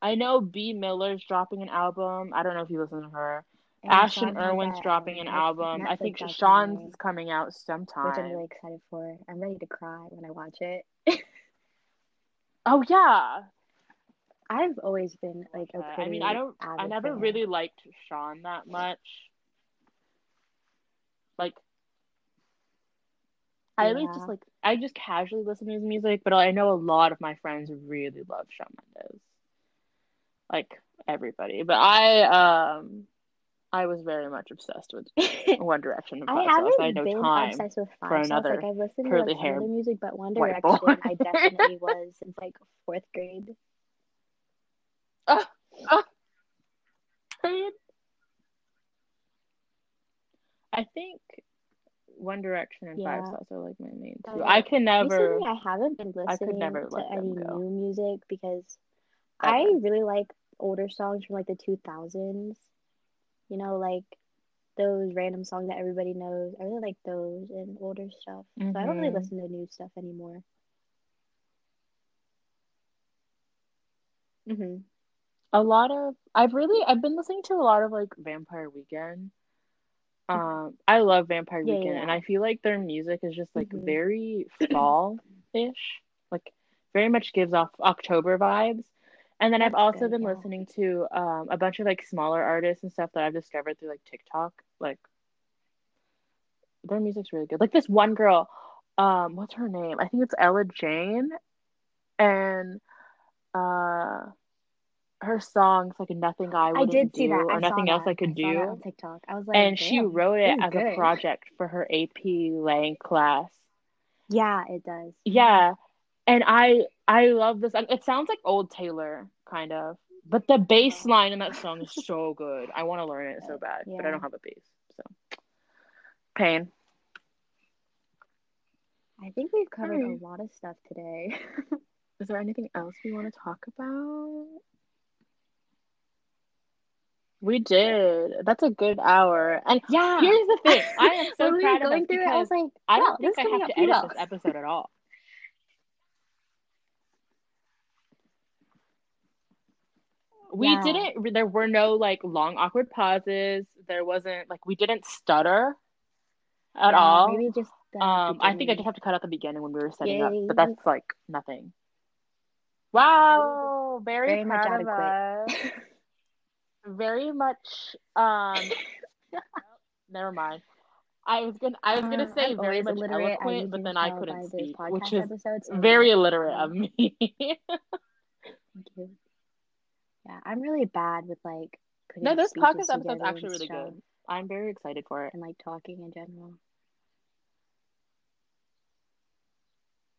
I know Bea Miller's dropping an album. I don't know if you listen to her.
And
Ashton Irwin's dropping an
Netflix-
album. I think
Netflix Shawn's
is coming out sometime. which.
I'm really excited for. I'm ready to cry when I watch it. [laughs]
Oh yeah,
I've always been like a
Okay. I mean, I don't. I never
fan.
really liked Shawn that much. Like, I always
Yeah.
just like I just casually listen to his music, but I know a lot of my friends really love Shawn Mendes. Like everybody, but I um I was very much obsessed with [laughs] One Direction and
I
Five
haven't
I had no
been
time.
obsessed with Five
for another
Like I've listened to
curly
like some
hair
of the music, but One Direction. I definitely was since like fourth grade. [laughs]
I think One Direction and Five
Yeah.
Sauce are like my main
Uh,
two. I can never.
Recently, I haven't been
I could
listening
never
to any new music because I really like older songs from like the 2000s. You know, like those random songs that everybody knows. I really like those and older stuff. So I don't really
Mhm.
listen to new stuff anymore. hmm
A lot of I've really I've been listening to a lot of like Vampire Weekend. Um, I love Vampire
Yeah,
Weekend, and. I feel like their music is just like
Mhm.
very [clears throat] fall-ish, like very much gives off October vibes. And then I've also
good,
been
yeah.
listening to um a bunch of like smaller artists and stuff that I've discovered through like TikTok. Like their music's really good. Like this one girl, um, what's her name? I think it's Ella Jane, and uh her songs like nothing I
I
wouldn't
did
do
see that. I
or nothing else
that.
I could
I
do
on TikTok. I was like,
and she wrote it as a project for her AP Lang class.
Yeah, it does.
Yeah, and I I love this. It sounds like old Taylor kind of, but the bass line in that song is so good. I want to learn it so bad, but I don't have a bass. So pain.
I think we've covered
Alright.
a lot of stuff today. [laughs]
Is there anything else we want to talk about? We did. That's a good hour. And
yeah.
here's the thing. I am [laughs] so proud of
going
us
through it, I was
because
like,
I don't think I have to edit
well.
this episode at all. We
Yeah.
didn't, there were no like long awkward pauses. There wasn't like, we didn't stutter at
Yeah,
all.
Maybe just
Um, I think I just have to cut out the beginning when we were setting up, but that's like nothing. Wow, very,
Very much
us. [laughs] Very much. Um, [coughs] never mind. I was gonna, I was gonna
Uh,
say
I'm
very much
illiterate,
eloquent, but then I couldn't speak, which is
episode, so
very illiterate of
um,
me. [laughs]
Thank you. Yeah, I'm really bad with like putting
no, this podcast episode's actually really
stuff,
good. I'm very excited for it.
and like talking in general.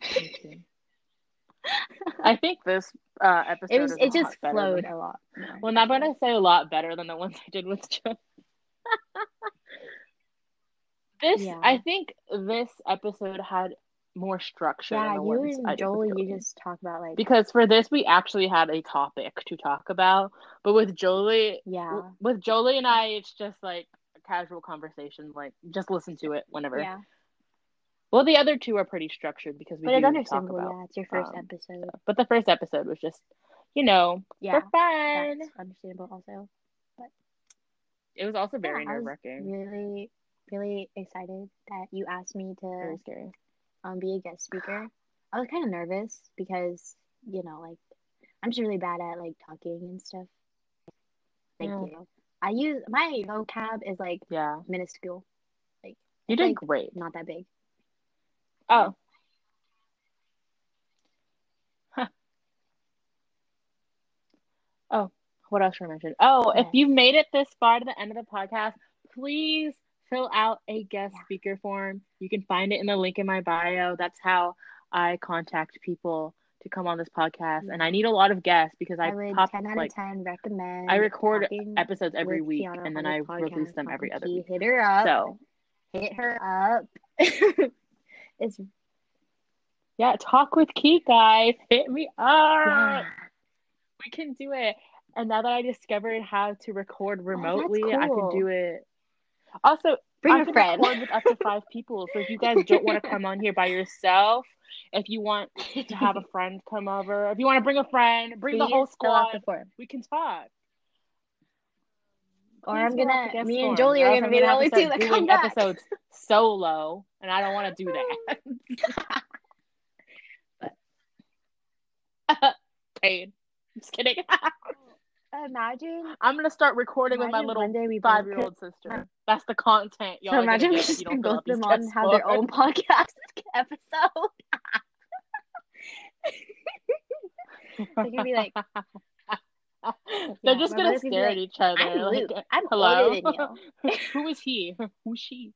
[laughs]
I think this uh, episode
It was it just flowed
than.
a lot. more,
Well,
I
I'm gonna say a lot better than the ones I did with Joe. [laughs] This,
Yeah.
I think, this episode had more structure
Yeah, you and
I did with
Jolie, you just talk about like
Because for this, we actually had a topic to talk about, but with Jolie,
yeah,
with Jolie and I, it's just like a casual conversation. Like, just listen to it whenever.
yeah.
Well, the other two are pretty structured because we
But it's
do talk about.
Yeah, it's your first
um,
episode.
But the first episode was just, you know,
Yeah,
for fun.
understandable. Also, But
It was also very
yeah,
nerve wracking,
really, really excited that you asked me
very
to
scary.
Um be a guest speaker. I was kind of nervous because you know, like I'm just really bad at like talking and stuff. Thank
Yeah.
you. I use my vocab is like
Yeah,
minuscule, like
you did
like
great.
not that big.
Oh. Huh. Oh, what else should I mention? Oh, if you've made it this far to the end of the podcast, please fill out a guest
Yeah.
speaker form. You can find it in the link in my bio. That's how I contact people to come on this podcast. And I need a lot of guests because I,
I would
pop
10 out
like
of 10 recommend.
I record episodes every week
Kiana
and then I release them every other week.
Hit her up.
So
Hit her up. [laughs] it's
yeah, talk with Key guys. Hit me up.
yeah.
We can do it. And now that I discovered how to record oh, remotely, I can do it. Also,
Bring
I can
friend.
record with up to five people. So if you guys don't want to [laughs] come on here by yourself, if you want to have a friend come over, if you want to bring a friend, bring the whole
Please fill out
squad,
the
we can talk.
Or
Please
I'm gonna- me and Jolie are gonna
I'm
be the only two that come back.
episodes solo, and I don't want to do that. [laughs] [laughs] Paid. just kidding.
Imagine.
I'm gonna start recording with my little
one day we
five year old sister. That's the content y'all
So imagine we just
you don't
both them on
tests
have their own podcast [laughs] episode. [laughs] They're gonna be like,
They're
Yeah,
just gonna stare
like,
at each other.
I'm
like,
Luke. I'm
hello.
older than you. [laughs]
Who is he? Who's she?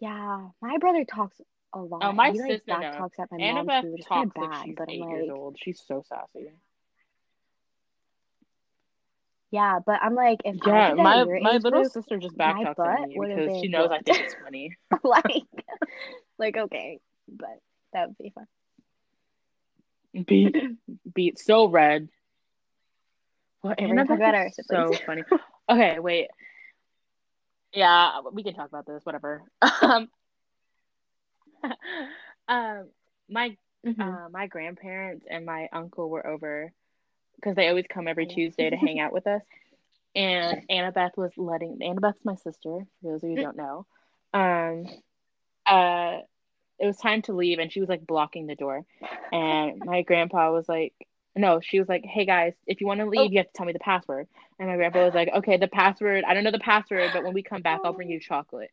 Yeah, my brother talks a oh, lot.
Oh, my
he
sister, no.
talks at my mom
Annabeth
too, which is kind of
talks like
bad.
she's
But I'm
eight years old. She's so sassy.
Yeah, but I'm like, if
Yeah, my my little
group,
sister just backtalks at me because she knows I think it's funny. [laughs]
like, [laughs] like okay, but that would be fun.
Beat [laughs] beat so red. Well,
Okay, we're talk about our
so funny. Okay, wait. Yeah, we can talk about this. Whatever. um, um, my
Mhm.
uh, my grandparents and my uncle were over because they always come every Tuesday to hang out with us. [laughs] And Annabeth was letting Annabeth's my sister, for those of you who don't know. Um uh it was time to leave and she was like blocking the door. And my grandpa was like no, she was like, Hey guys, if you want to leave,
Oh.
you have to tell me the password. And my grandpa was like, Okay, the password, I don't know the password, but when we come back, I'll bring you chocolate.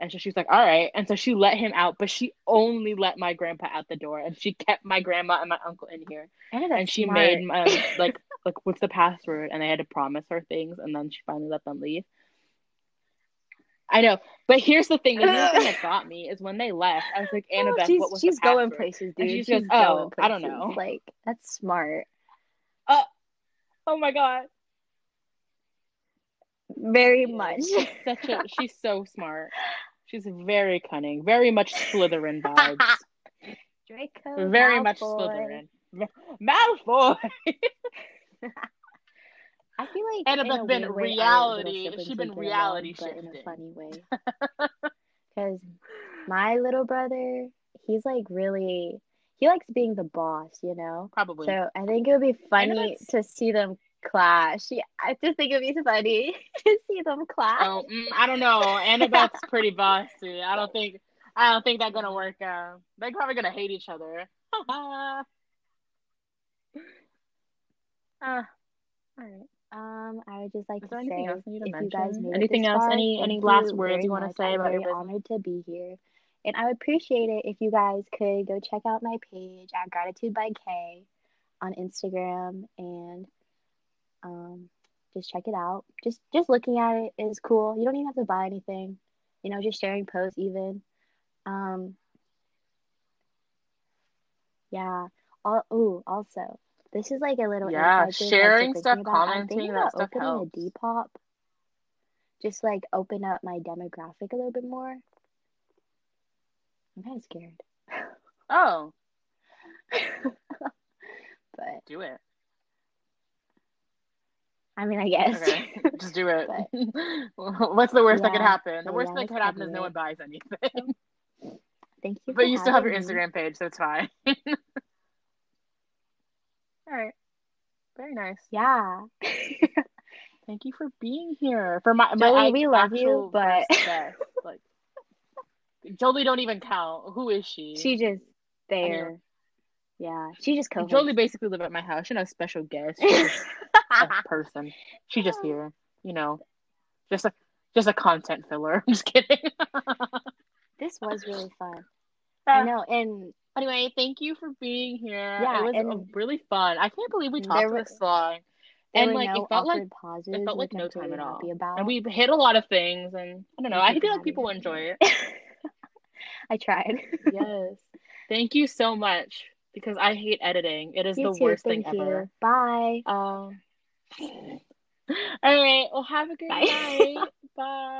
And so she's like, All right. And so she let him out, but she only let my grandpa out the door and she kept my grandma and my uncle in here and she
smart.
made my, [laughs] like like what's the password and they had to promise her things and then she finally let them leave i know but here's the thing the thing that [laughs] got me is when they left i was like
Oh, she's
what was
she's going places,
And
dude.
she
She's
goes,
going
"Oh, I don't know."
Like that's smart.
oh, oh my god
Very
Yeah,
much.
she's such a she's so smart she's very cunning very much slytherin vibes [laughs]
Draco.
very much
Malfoy.
slytherin malfoy [laughs]
I feel like
And
in
it's
a
been
way,
reality- she
siblings
been reality
along, but in a funny way. [laughs] Because my little brother, he's like really, he likes being the boss, you know.
probably
So I think it would be funny to see them clash. Yeah, I just think it would be funny [laughs] to see them clash.
Oh, mm, I don't know. Annabeth's pretty bossy. I don't think I don't think that's gonna work out. They're probably gonna hate each other. [laughs] uh, all right.
Um, I would just like
Is
to
there
say,
anything else you to
you guys made
Anything else?
far,
Any- any last words you wanna
much.
say
I'm
about your
very
business?
honored to be here, and I would appreciate it if you guys could go check out my page at Gratitude by K on Instagram and um just check it out. Just just looking at it is cool. You don't even have to buy anything. You know, just sharing posts even. Um yeah. All, ooh, also, this is like a little
Yeah,
inside thing, like,
sharing stuff,
about.
Commenting, that stuff
opening
helps.
a Depop. Just like open up my demographic a little bit more. I'm kind of scared, [laughs]
Oh, [laughs]
but
do it.
I mean, I guess.
Okay, [laughs] just do it.
But- [laughs]
What's the worst that could happen? The worst
that
that could happen is no one buys anything. [laughs]
Thank you.
but you still have your
having me.
Instagram page, so it's fine. All right. Very nice.
Yeah.
Thank you for being here. For my, my
Jolie,
I-
we love you, but-.
Like Jolie don't even count. Who is she?
she just there. Yeah, she just co
Jolie basically live at my house. She's not a special guest. She's a person. She's just here. You know. Just a just a content filler. [laughs] I'm just kidding. [laughs]
this was really fun. I know, and
Anyway, thank you for being here.
Yeah,
it was uh, really fun. I can't believe we talked
were-
this long. And like
no
it felt like
pauses.
it felt like no
I'm
time at all.
about.
And we hit a lot of things and I don't know. I feel like people enjoy it. [laughs]
I tried.
yes. Thank you so much because I hate editing. It is
You
the
too.
worst
Thank
thing
you.
ever.
Bye.
Um, [laughs] all right. Well, have a good
Bye.
night. [laughs] Bye.